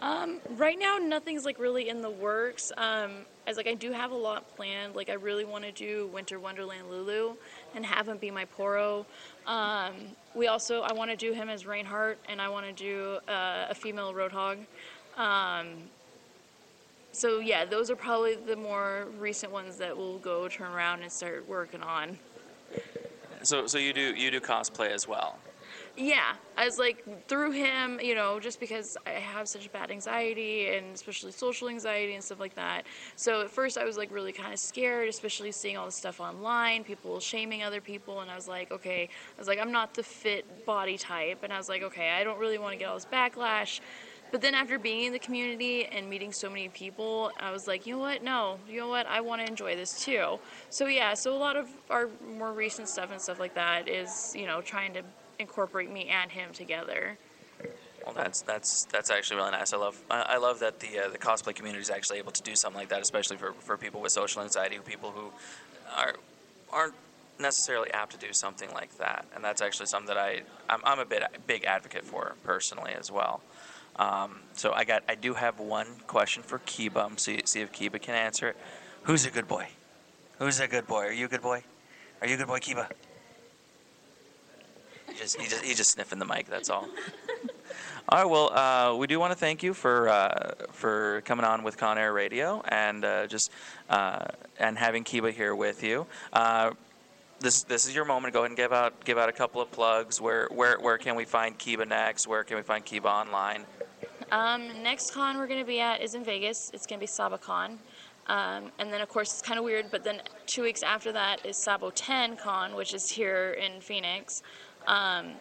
Um, right now, nothing's like really in the works. Um, as like I do have a lot planned. Like I really want to do Winter Wonderland Lulu and have him be my Poro. Um, we also I want to do him as Reinhardt and I want to do uh, a female Roadhog. Um, so yeah, those are probably the more recent ones that we'll go turn around and start working on. So, so you do you do cosplay as well? Yeah, I was like through him, you know, just because I have such bad anxiety and especially social anxiety and stuff like that. So at first I was like really kind of scared, especially seeing all the stuff online, people shaming other people, and I was like, okay, I was like, I'm not the fit body type, and I was like, okay, I don't really want to get all this backlash. But then after being in the community and meeting so many people, I was like, you know what? No, you know what? I want to enjoy this too. So yeah, so a lot of our more recent stuff and stuff like that is, you know, trying to incorporate me and him together. Well, that's that's that's actually really nice. I love I love that the uh, the cosplay community is actually able to do something like that, especially for, for people with social anxiety, people who are aren't necessarily apt to do something like that. And that's actually something that I I'm, I'm a bit big advocate for personally as well. Um, so I got I do have one question for Kiba. See see if Kiba can answer it. Who's a good boy? Who's a good boy? Are you a good boy? Are you a good boy, Kiba? He just he just just sniffing the mic. That's all. All right. Well, uh, we do want to thank you for uh, for coming on with Con Air Radio and uh, just uh, and having Kiba here with you. Uh, this this is your moment. Go ahead and give out give out a couple of plugs. Where where where can we find Kiba next? Where can we find Kiba online? Um, next con we're going to be at is in Vegas. It's going to be SaboCon. Um, and then, of course, it's kind of weird, but then two weeks after that is Saboten Con, which is here in Phoenix. Um,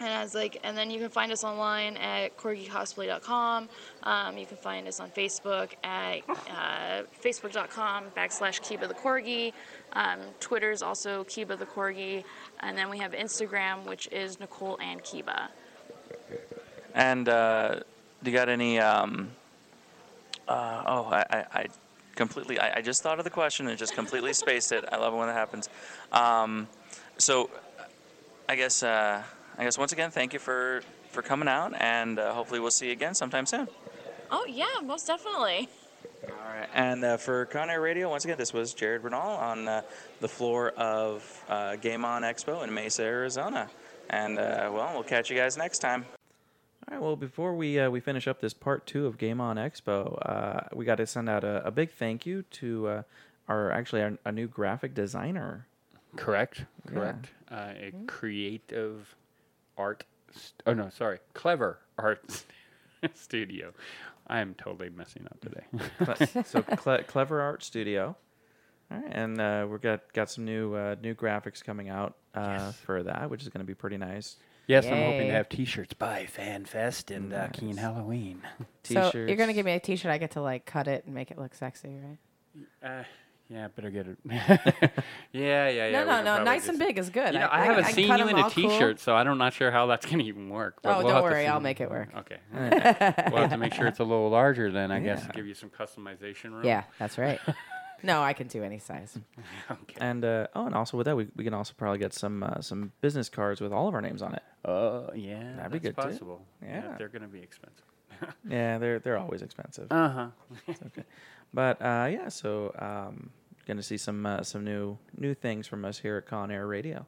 and as like, and then you can find us online at corgicosplay.com. Um, you can find us on Facebook at uh, facebook.com backslash Kiba the Corgi. Um, Twitter is also Kiba the Corgi. And then we have Instagram, which is Nicole and Kiba. And uh, do you got any? Um, uh, oh, I, I, I completely. I, I just thought of the question and just completely spaced it. I love it when that happens. Um, so, I guess. Uh, I guess once again, thank you for for coming out, and uh, hopefully we'll see you again sometime soon. Oh, yeah, most definitely. All right. And uh, for Con Air Radio, once again, this was Jared Bernal on uh, the floor of uh, Game On Expo in Mesa, Arizona. And uh, well, we'll catch you guys next time. All right. Well, before we uh, we finish up this part two of Game On Expo, uh, we got to send out a, a big thank you to uh, our actually our, a new graphic designer. Correct. Yeah. Correct. Uh, a creative art. St- oh no, sorry, clever art studio. I am totally messing up today. So Cle- clever art studio. All right, and uh, we've got got some new uh, new graphics coming out uh, for that, which is going to be pretty nice. Yes, I'm hoping to have T-shirts by FanFest and uh, Keen Nice. Halloween. So you're gonna give me a T-shirt. I get to like cut it and make it look sexy, right? Uh, yeah, better get it. yeah, yeah, yeah. No, no, no. Nice just- and big is good. You know, I, I- I- haven't I seen cut you 'em in a all cool. T-shirt, so I'm not sure how that's going to even work. but Oh, we'll don't worry. I'll make it work. Okay. we'll have to make sure it's a little larger then, I guess, Yeah. to give you some customization room. Yeah, that's right. no, I can do any size. okay. And uh, oh, and also with that, we, we can also probably get some uh, some business cards with all of our names on it. Oh, yeah. That'd be that's good too. possible. Yeah. They're going to be expensive. Yeah, they're they're always expensive. Uh huh. Okay. But uh, yeah, so um, gonna see some uh, some new new things from us here at Con Air Radio.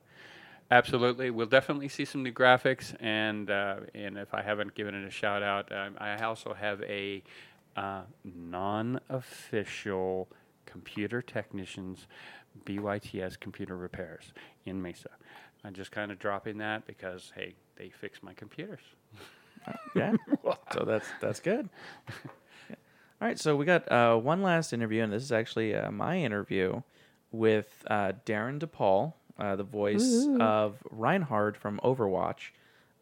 Absolutely, we'll definitely see some new graphics, and uh, and if I haven't given it a shout out, um, I also have a uh, non-official computer technicians BYTS computer repairs in Mesa. I'm just kind of dropping that because hey, they fix my computers. Yeah, so that's that's good. All right, so we got uh, one last interview, and this is actually uh, my interview with uh, Darin De Paul, uh, the voice Ooh. of Reinhardt from Overwatch,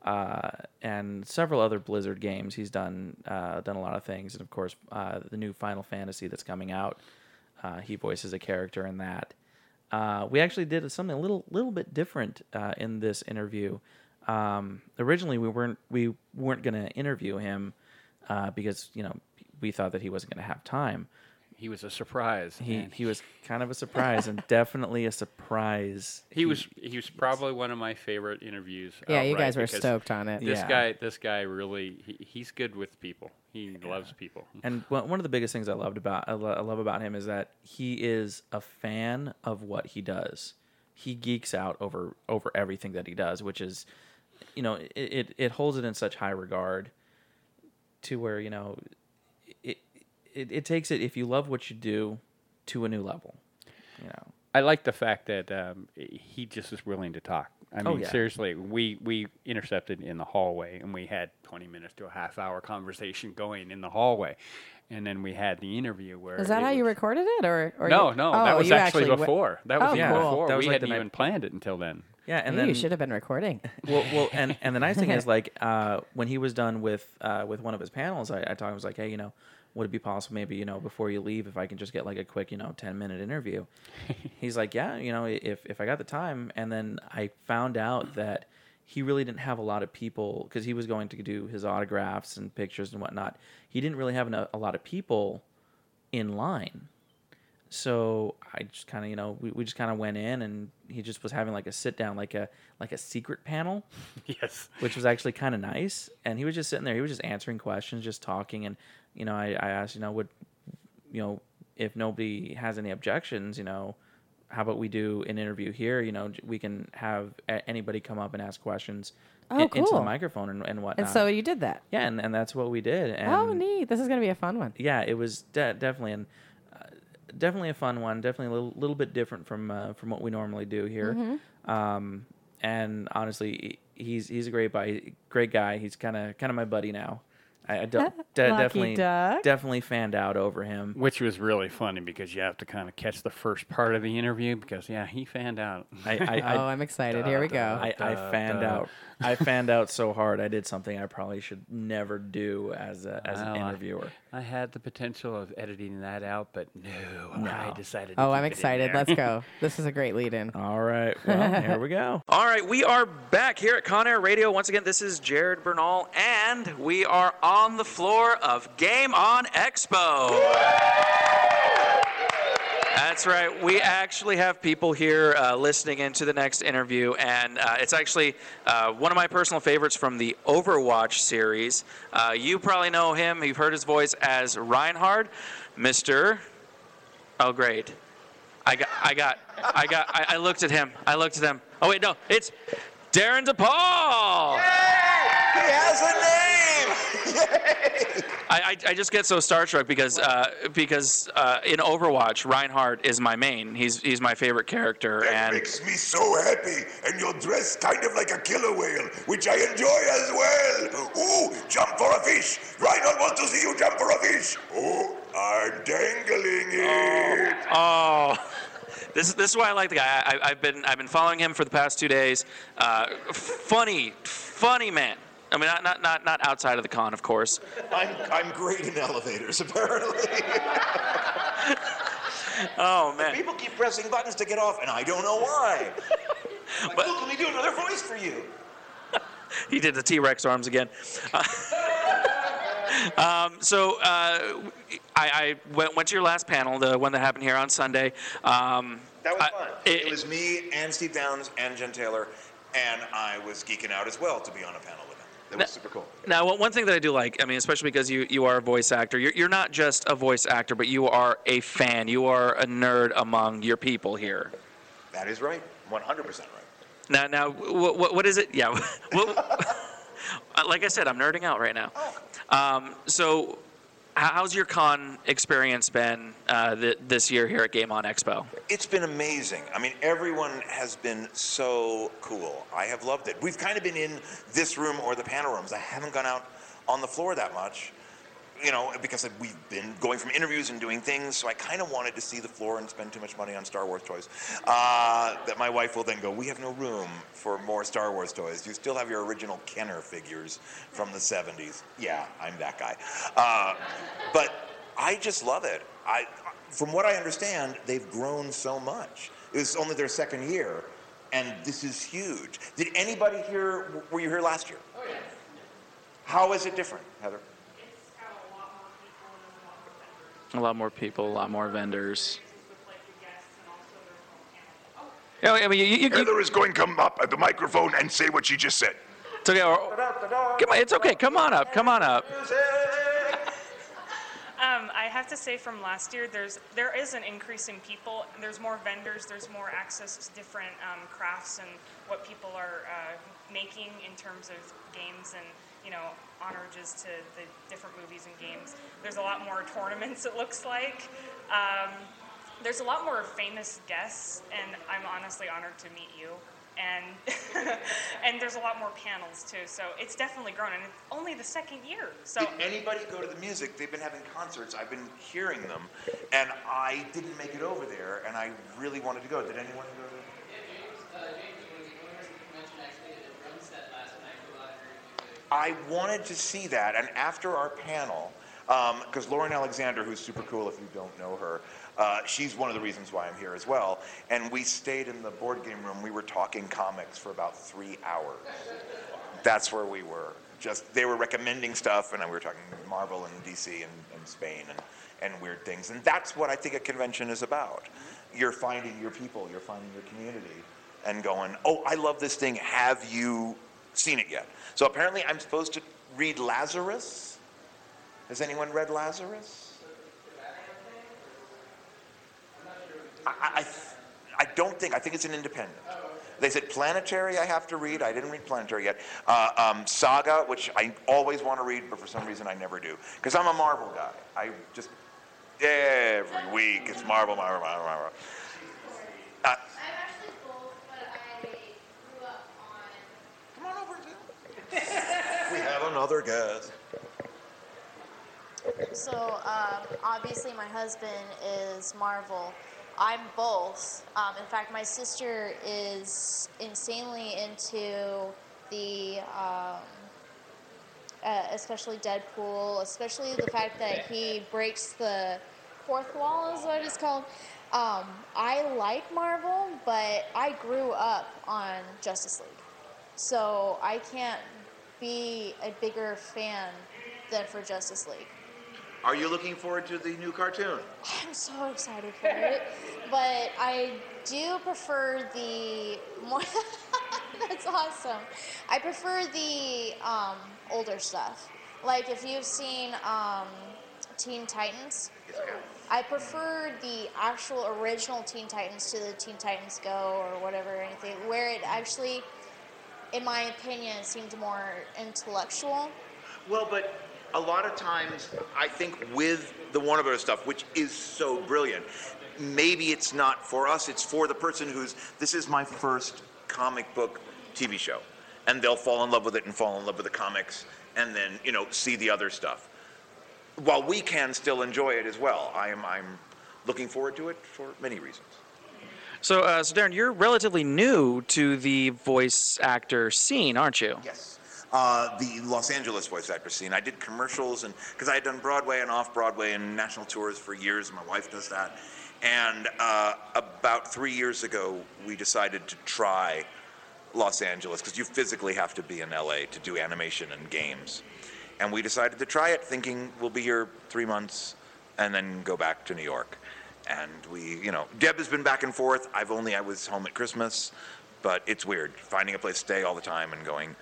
uh, and several other Blizzard games. He's done uh, done a lot of things, and of course, uh, the new Final Fantasy that's coming out. Uh, he voices a character in that. Uh, we actually did something a little little bit different uh, in this interview. Um, originally, we weren't we weren't going to interview him uh, because you know we thought that he wasn't going to have time. He was a surprise. He and he was kind of a surprise and definitely a surprise. He was he was probably one of my favorite interviews. Yeah, you guys were stoked on it. This Yeah. guy this guy really he, he's good with people. He loves people. And one one of the biggest things I loved about I, lo- I love about him is that he is a fan of what he does. He geeks out over over everything that he does, which is, you know, it it, it holds it in such high regard. To where you know, it, it it takes it if you love what you do, to a new level. You know. I like the fact that um, he just is willing to talk. I Oh, mean, yeah. seriously, we we intercepted in the hallway, and we had twenty minutes to a half hour conversation going in the hallway, and then we had the interview where. Is that it how you recorded it, or, or no, no, oh, that was you actually, went- before. That was oh, even cool. before. That was we like the hadn't night- even planned it until then. Yeah, and Maybe then you should have been recording. well, well, and and the nice thing is like uh, when he was done with uh, with one of his panels, I, I told him I was like, hey, you know, would it be possible maybe you know before you leave if I can just get like a quick you know ten minute interview? He's like, yeah, you know, if if I got the time, and then I found out that he really didn't have a lot of people because he was going to do his autographs and pictures and whatnot. He didn't really have a, a lot of people in line. So I just kind of, you know, we, we just kind of went in and he just was having like a sit down, like a like a secret panel. Yes. Which was actually kind of nice. And he was just sitting there. He was just answering questions, just talking. And you know, I, I asked, you know, would you know if nobody has any objections, you know, how about we do an interview here? You know, we can have anybody come up and ask questions Oh, in- into the microphone and, and whatnot. And so you did that. yeah, and, and that's what we did. And oh, neat. This is going to be a fun one. yeah, it was de- definitely an uh, definitely a fun one. Definitely a little, little bit different from uh, from what we normally do here. Mhm. Um, and honestly, he's he's a great guy. Great guy. He's kind of kind of my buddy now. I, I de- de- definitely duck. definitely fanned out over him. Which was really funny because you have to kind of catch the first part of the interview because yeah, he fanned out. I, I, I Oh, I'm excited. Here we go. I, I fanned out. I fanned out so hard. I did something I probably should never do as a, as an Well, I- interviewer. I had the potential of editing that out, but no, no. I decided. To Oh, I'm keep it in excited. there. Let's go. This is a great lead in. All right. Well, here we go. All right, we are back here at Con Air Radio. Once again, this is Jared Bernal, and we are on the floor of Game On Expo. That's right. We actually have people here uh, listening into the next interview, and uh, it's actually uh, one of my personal favorites from the Overwatch series. Uh, you probably know him. You've heard his voice as Reinhardt, Mr. Oh, great. I got, I got, I got, I, I looked at him. I looked at him. Oh, wait, no, it's Darin De Paul. He has a name! I, I, I just get so starstruck because uh, because uh, in Overwatch, Reinhardt is my main. He's he's my favorite character, and Makes me so happy, and you're dressed kind of like a killer whale, which I enjoy as well. Ooh, jump for a fish! Reinhardt wants to see you jump for a fish! Oh, I'm dangling it! oh. This, this is why I like the guy. I, I- I've been I've been following him for the past two days. Uh, funny, funny man. I mean, not, not not not outside of the con, of course. I'm, I'm great in elevators, apparently. Oh man. People keep pressing buttons to get off, and I don't know why. like, look, let me do another voice for you. he did the T-Rex arms again. Uh, um, so uh, I, I went, went to your last panel, the one that happened here on Sunday. Um, That was I- fun. It, was me and Steve Downes and Jen Taylor, and I was geeking out as well to be on a panel. That was super cool. Now, one- thing that I do like, I mean, especially because you, you are a voice actor, you're, you're not just a voice actor, but you are a fan. You are a nerd among your people here. That is right. 100% right. Now, now, what, what is it? Yeah. like I said, I'm nerding out right now. Um, so, how's your con experience been uh, th- this year here at Game On Expo? It's been amazing. I mean, everyone has been so cool. I have loved it. We've kind of been in this room or the panel rooms. I haven't gone out on the floor that much, you know, because we've been going from interviews and doing things. So I kind of wanted to see the floor and spend too much money on Star Wars toys. Uh, that my wife will then go, We have no room for more Star Wars toys. You still have your original Kenner figures from the 70s. Yeah, I'm that guy. Uh, but I just love it. I, from what I understand, they've grown so much. It was only their second year, and this is huge. Did anybody here? Were you here last year? Oh yeah. How is it different, Heather? A lot more people, a lot more vendors. Yeah, I mean, you, you, you, Heather is going to come up at the microphone and say what she just said. it's okay. Come on, it's okay. Come on up. Come on up. Um, I have to say, from last year, there's there is an increase in people. There's more vendors. There's more access to different um, crafts and what people are uh, making in terms of games and you know honorages to the different movies and games. There's a lot more tournaments. It looks like. Um, there's a lot more famous guests, and I'm honestly honored to meet you. And and there's a lot more panels too. So it's definitely grown, and it's only the second year. So Did anybody go to the music? They've been having concerts. I've been hearing them, and I didn't make it over there, and I really wanted to go. Did anyone go to? I wanted to see that, and after our panel, because Lauren Alexander, who's super cool if you don't know her, uh, she's one of the reasons why I'm here as well. And we stayed in the board game room. We were talking comics for about three hours. That's where we were. Just they were recommending stuff, and we were talking Marvel and DC and, and Spain and, and weird things. And that's what I think a convention is about. You're finding your people, you're finding your community, and going, oh, I love this thing. Have you seen it yet? So apparently, I'm supposed to read Lazarus. Has anyone read Lazarus? I, I, I don't think. I think it's an independent. They said Planetary I have to read. I didn't read Planetary yet. Uh, um, Saga, which I always want to read, but for some reason I never do. Because I'm a Marvel guy. I just, every week it's Marvel, Marvel, Marvel, Marvel. Uh, we have So um, obviously, my husband is Marvel. I'm both. Um, in fact, my sister is insanely into the, um, uh, especially Deadpool, especially the fact that he breaks the fourth wall, is what it's called. Um, I like Marvel, but I grew up on Justice League. So I can't be a bigger fan than for Justice League. Are you looking forward to the new cartoon? I'm so excited for it. But I do prefer the more. that's awesome. I prefer the um, older stuff. Like if you've seen um, Teen Titans, I prefer the actual original Teen Titans to the Teen Titans Go or whatever, or anything, where it actually, in my opinion, seemed more intellectual. Well, but a lot of times, I think with the Warner Brothers stuff, which is so brilliant, maybe it's not for us. It's for the person who's this is my first comic book TV show, and they'll fall in love with it and fall in love with the comics, and then you know see the other stuff. While we can still enjoy it as well, I am I'm looking forward to it for many reasons. So, uh, so Darin, you're relatively new to the voice actor scene, aren't you? Yes. Uh, the Los Angeles voice actor scene. I did commercials and because I had done Broadway and off Broadway and national tours for years. My wife does that. And uh, about three years ago, we decided to try Los Angeles because you physically have to be in LA to do animation and games. And we decided to try it, thinking we'll be here three months and then go back to New York. And we, you know, Deb has been back and forth. I've only I was home at Christmas, but it's weird finding a place to stay all the time and going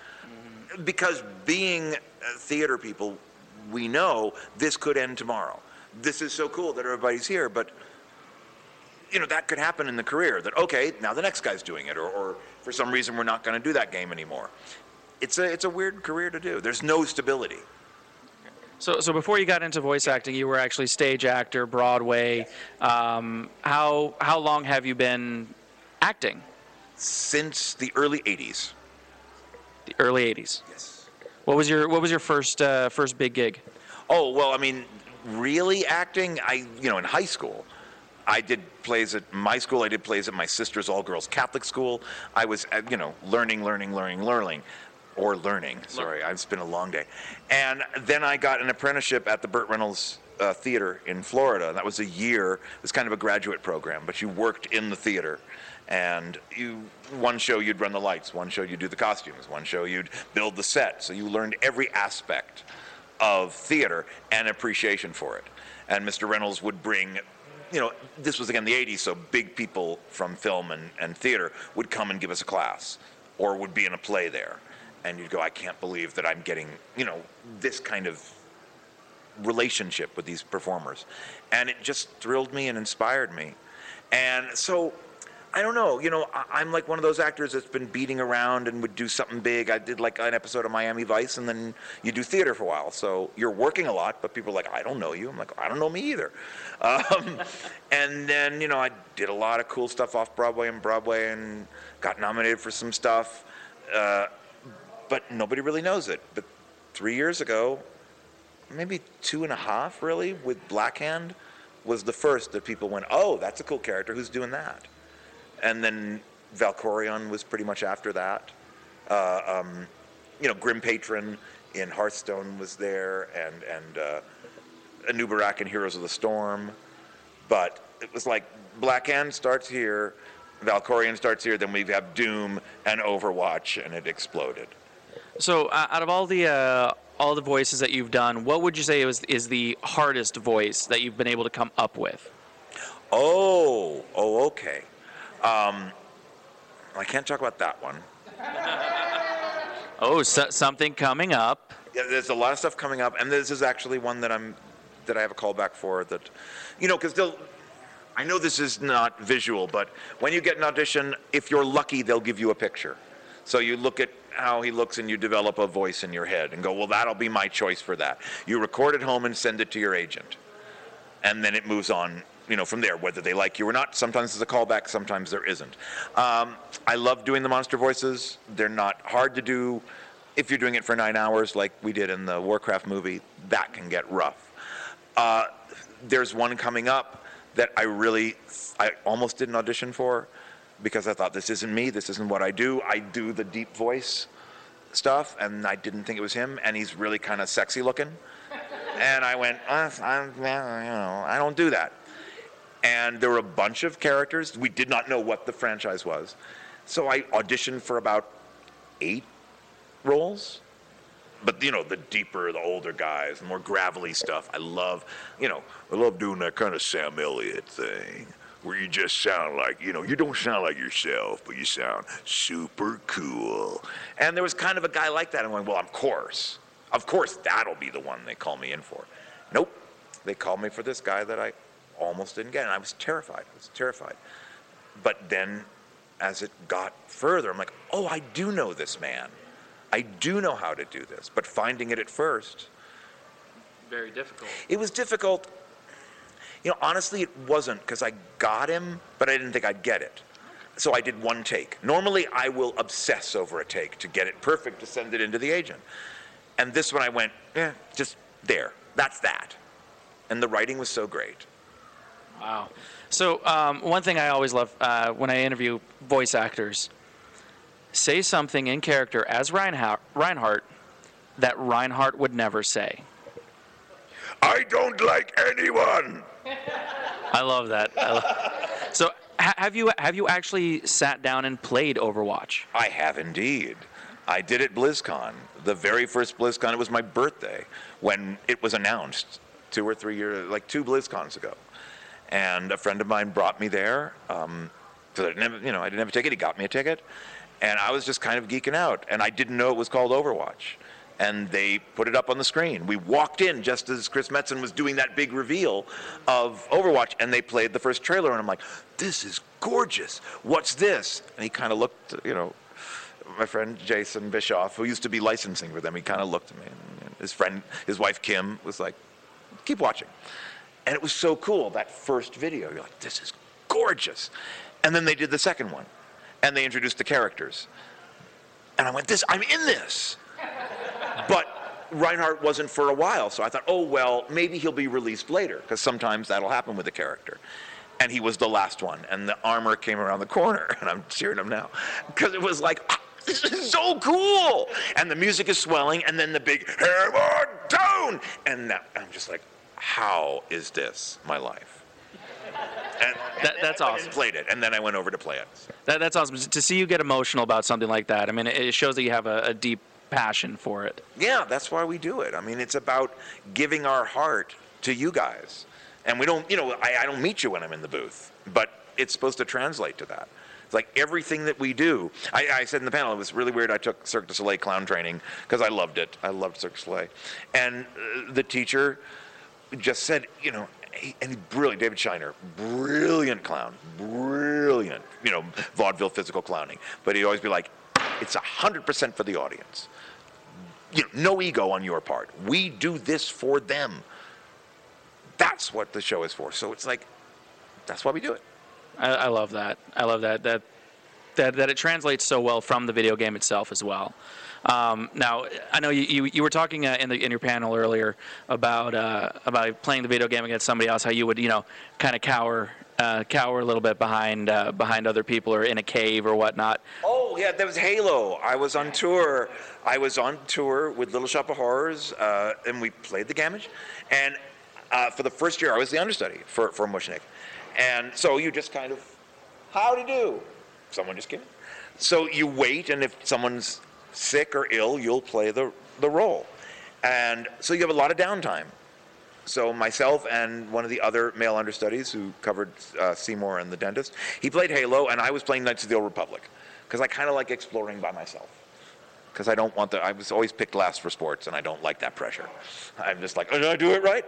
because being uh, theater people, we know this could end tomorrow. This is so cool that everybody's here, but you know that could happen in the career. That okay, now the next guy's doing it, or, or for some reason we're not going to do that game anymore. It's a it's a weird career to do. There's no stability. So, so before you got into voice acting, you were actually stage actor, Broadway. Um, how how long have you been acting? Since the early '80s. The early '80s. Yes. What was your What was your first uh, first big gig? Oh well, I mean, really acting. I you know in high school. I did plays at my school. I did plays at my sister's all-girls Catholic school. I was, uh, you know, learning, learning, learning, learning, or learning. Sorry, it's been a long day. And then I got an apprenticeship at the Burt Reynolds uh, Theater in Florida. That was a year. It was kind of a graduate program, but you worked in the theater. And you, one show you'd run the lights, one show you'd do the costumes, one show you'd build the set. So you learned every aspect of theater and appreciation for it. And Mr. Reynolds would bring you know, this was again the 80s, so big people from film and, and theater would come and give us a class or would be in a play there. And you'd go, I can't believe that I'm getting, you know, this kind of relationship with these performers. And it just thrilled me and inspired me. And so, I don't know, you know, I, am like one of those actors that's been beating around and would do something big. I did like an episode of Miami Vice, and then you do theater for a while. So you're working a lot, but people are like, I don't know you. I'm like, I don't know me either. Um, and then, you know, I did a lot of cool stuff off Broadway and Broadway and got nominated for some stuff. Uh, but nobody really knows it. But three years ago, maybe two and a half really, with Blackhand, was the first that people went, oh, that's a cool character. Who's doing that? And then Valkorion was pretty much after that. Uh, um, you know, Grim Patron in Hearthstone was there, and and uh, Anub'arak in Heroes of the Storm. But it was like Blackhand starts here, Valkorion starts here, then we have Doom and Overwatch, and it exploded. So, uh, out of all the uh, all the voices that you've done, what would you say is is the hardest voice that you've been able to come up with? Oh, oh, okay. Um, I can't talk about that one. oh, so, something coming up. Yeah, there's a lot of stuff coming up, and this is actually one that I'm that I have a callback for. That, you know, because they'll I know this is not visual, but when you get an audition, if you're lucky, they'll give you a picture. So you look at how he looks and you develop a voice in your head and go, well, that'll be my choice for that. You record at home and send it to your agent. And then it moves on, you know, from there, whether they like you or not. Sometimes there's a callback, sometimes there isn't. Um, I love doing the monster voices. They're not hard to do. If you're doing it for nine hours, like we did in the Warcraft movie, that can get rough. Uh, there's one coming up that I really, I almost did an audition for because I thought this isn't me, this isn't what I do. I do the deep voice stuff, and I didn't think it was him. And he's really kind of sexy looking, and I went, uh, I'm, you know, I don't do that. And there were a bunch of characters. We did not know what the franchise was, so I auditioned for about eight roles but you know the deeper the older guys the more gravelly stuff i love you know i love doing that kind of sam elliott thing where you just sound like you know you don't sound like yourself but you sound super cool. And there was kind of a guy like that. I'm going well of course. Of course that'll be the one they call me in for. Nope. They called me for this guy that i almost didn't get. And i was terrified. I was terrified. But then as it got further i'm like oh i do know this man. I do know how to do this, but finding it at first, Very difficult. it was difficult. You know, honestly, it wasn't because I got him, but I didn't think I'd get it. So I did one take. Normally, I will obsess over a take to get it perfect to send it into the agent. And this one, I went, yeah, just there. That's that. And the writing was so great. Wow. So um, one thing I always love uh, when I interview voice actors, say something in character as Reinhardt, Reinhardt that Reinhardt would never say. I don't like anyone. I love that. I so ha- have you have you actually sat down and played Overwatch? I have indeed. I did at BlizzCon, the very first BlizzCon. It was my birthday when it was announced, two or three years, like two BlizzCons ago. And a friend of mine brought me there. Um, 'cause I didn't have, you know, I didn't have a ticket. He got me a ticket, and I was just kind of geeking out. And I didn't know it was called Overwatch. And they put it up on the screen. We walked in just as Chris Metzen was doing that big reveal of Overwatch, and they played the first trailer. And I'm like, "This is gorgeous. What's this?" And he kind of looked, you know, my friend Jason Bischoff, who used to be licensing for them, he kind of looked at me. And his friend, his wife Kim, was like, keep watching. And it was so cool, that first video. You're like, this is gorgeous. And then they did the second one, and they introduced the characters. And I went, this, I'm in this. But Reinhardt wasn't for a while, so I thought, oh, well, maybe he'll be released later, because sometimes that'll happen with a character. And he was the last one, and the armor came around the corner, and I'm cheering him now, because it was like, "Ah, this is so cool! And the music is swelling, and then the big hammer down! And that, I'm just like, how is this my life? And, That, that's I awesome. played it, and then I went over to play it. That, that's awesome. To see you get emotional about something like that, I mean, it, it shows that you have a, a deep passion for it. Yeah, that's why we do it. I mean, it's about giving our heart to you guys. And we don't, you know, I, I don't meet you when I'm in the booth, but it's supposed to translate to that. It's like everything that we do. I, I said in the panel, it was really weird. I took Cirque du Soleil clown training because I loved it. I loved Cirque du Soleil. And uh, the teacher just said, you know, he, and he brilliant, David Shiner, brilliant clown, brilliant, you know, vaudeville physical clowning. But he'd always be like, it's 100% for the audience you know, no ego on your part. We do this for them. That's what the show is for. So it's like, that's why we do it. I, I love that. I love that. That that that it translates so well from the video game itself as well. Um, now, I know you, you, you were talking uh, in the in your panel earlier about uh, about playing the video game against somebody else. How you would you know kind of cower uh, cower a little bit behind uh, behind other people or in a cave or whatnot. Oh, yeah, there was Halo. I was on tour. I was on tour with Little Shop of Horrors, uh, and we played the Gammage. And uh, for the first year, I was the understudy for, for Mushnik. And so you just kind of, how to do? Someone just came. So you wait, and if someone's sick or ill, you'll play the, the role. And so you have a lot of downtime. So myself and one of the other male understudies who covered uh, Seymour and the dentist, he played Halo, and I was playing Knights of the Old Republic because I kind of like exploring by myself. Because I don't want the, I was always picked last for sports, and I don't like that pressure. I'm just like, oh, did I do it right?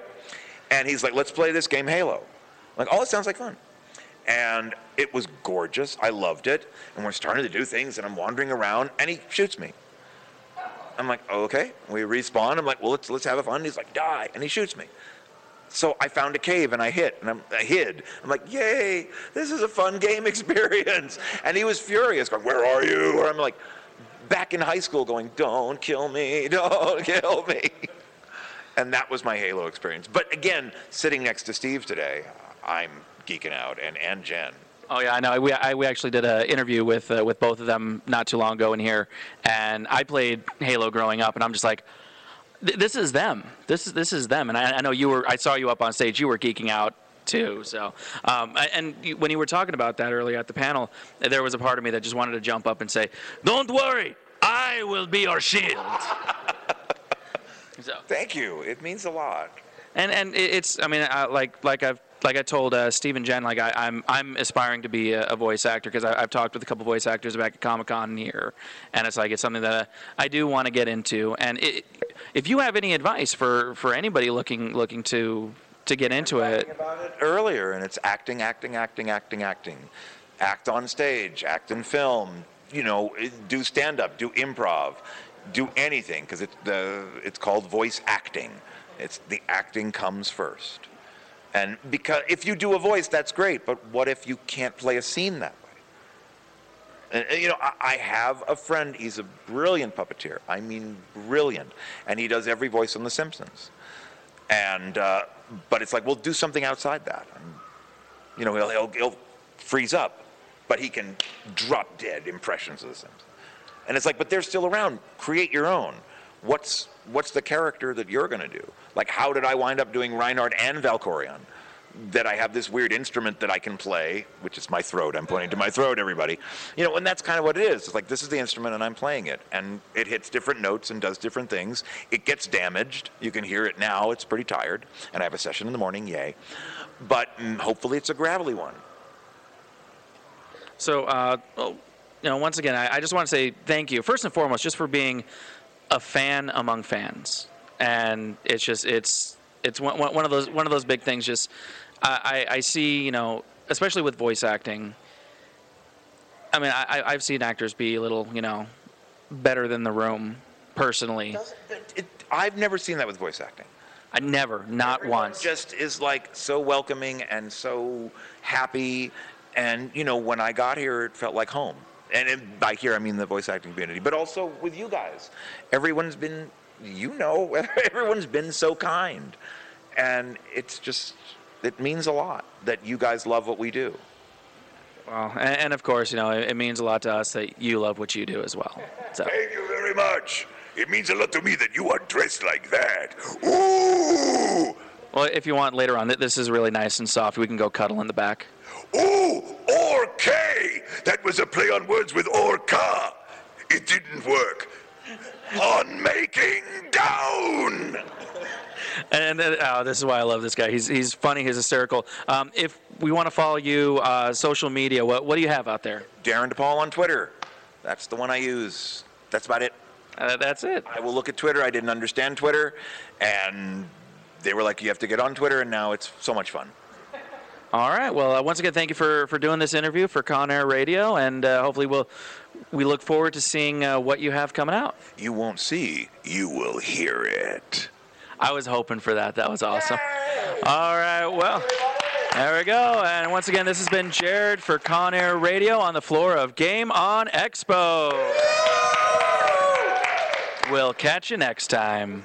And he's like, let's play this game Halo. I'm like, oh, it sounds like fun. And it was gorgeous. I loved it. And we're starting to do things, and I'm wandering around, and he shoots me. I'm like, okay. We respawn. I'm like, well, let's let's have a fun. He's like, die, and he shoots me. So I found a cave and I hit and I'm, I hid. I'm like, yay, this is a fun game experience. And he was furious, going, where are you? Or I'm like, back in high school, going, don't kill me, don't kill me. And that was my Halo experience. But again, sitting next to Steve today, I'm geeking out, and and Jen. Oh yeah, I know. We I, we actually did an interview with uh, with both of them not too long ago in here, and I played Halo growing up, and I'm just like, this is them. This is this is them. And I, I know you were. I saw you up on stage. You were geeking out too. So, um, and when you were talking about that earlier at the panel, there was a part of me that just wanted to jump up and say, "Don't worry, I will be your shield." so. Thank you. It means a lot. And and it's I mean I, like like I've like I told uh, Steve and Jen like I, I'm I'm aspiring to be a, a voice actor because I've talked with a couple voice actors back at Comic Con here, and it's like it's something that uh, I do want to get into. And it, if you have any advice for for anybody looking looking to to get into it, earlier, and it's acting, acting, acting, acting, acting. Act on stage, act in film. You know, do stand up, do improv, do anything because it's the it's called voice acting. It's the acting comes first. And because if you do a voice, that's great. But what if you can't play a scene that way? And, you know, I, I have a friend. He's a brilliant puppeteer. I mean, brilliant, and he does every voice on The Simpsons. And uh, but it's like, well, do something outside that. And, you know, he'll, he'll he'll freeze up, but he can drop dead impressions of The Simpsons. And it's like, but they're still around. Create your own. What's what's the character that you're going to do? Like, how did I wind up doing Reinhardt and Valkorion? That I have this weird instrument that I can play, which is my throat. I'm pointing to my throat, everybody. You know, and that's kind of what it is. It's like this is the instrument and I'm playing it, and it hits different notes and does different things. It gets damaged. You can hear it now. It's pretty tired, and I have a session in the morning. Yay! But mm, hopefully, it's a gravelly one. So, uh, well, you know, once again, I, I just want to say thank you first and foremost, just for being a fan among fans, and it's just it's it's one, one of those one of those big things. Just I, I I see, you know, especially with voice acting. I mean, I, I've seen actors be a little, you know, better than the room, personally. I've never seen that with voice acting. I never, not once. Just is like so welcoming and so happy, and you know, when I got here, it felt like home. And it, by here, I mean the voice acting community, but also with you guys. Everyone's been, you know, everyone's been so kind, and it's just, it means a lot that you guys love what we do. Well, and, and of course, you know, it, it means a lot to us that you love what you do as well. So. Thank you very much. It means a lot to me that you are dressed like that. Ooh! Well, if you want later on, th- this is really nice and soft. We can go cuddle in the back. Ooh, Orca! That was a play on words with Orca. It didn't work. On making down! And then, oh, this is why I love this guy. He's he's funny. He's hysterical. Um, if we want to follow you, uh, social media, what what do you have out there? Darren DePaul on Twitter. That's the one I use. That's about it. Uh, that's it. I will look at Twitter. I didn't understand Twitter, and they were like, "You have to get on Twitter," and now it's so much fun. All right. Well, uh, once again, thank you for, for doing this interview for Con Air Radio, and uh, hopefully we'll we look forward to seeing uh, what you have coming out. You won't see, you will hear it. I was hoping for that. That was awesome. All right. Well, there we go. And once again, this has been Jared for Con Air Radio on the floor of Game On Expo. We'll catch you next time.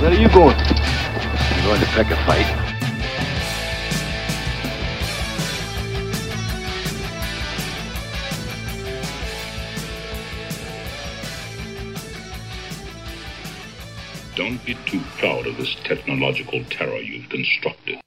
Where are you going? I'm going to pick a fight. Don't be too proud of this technological terror you've constructed.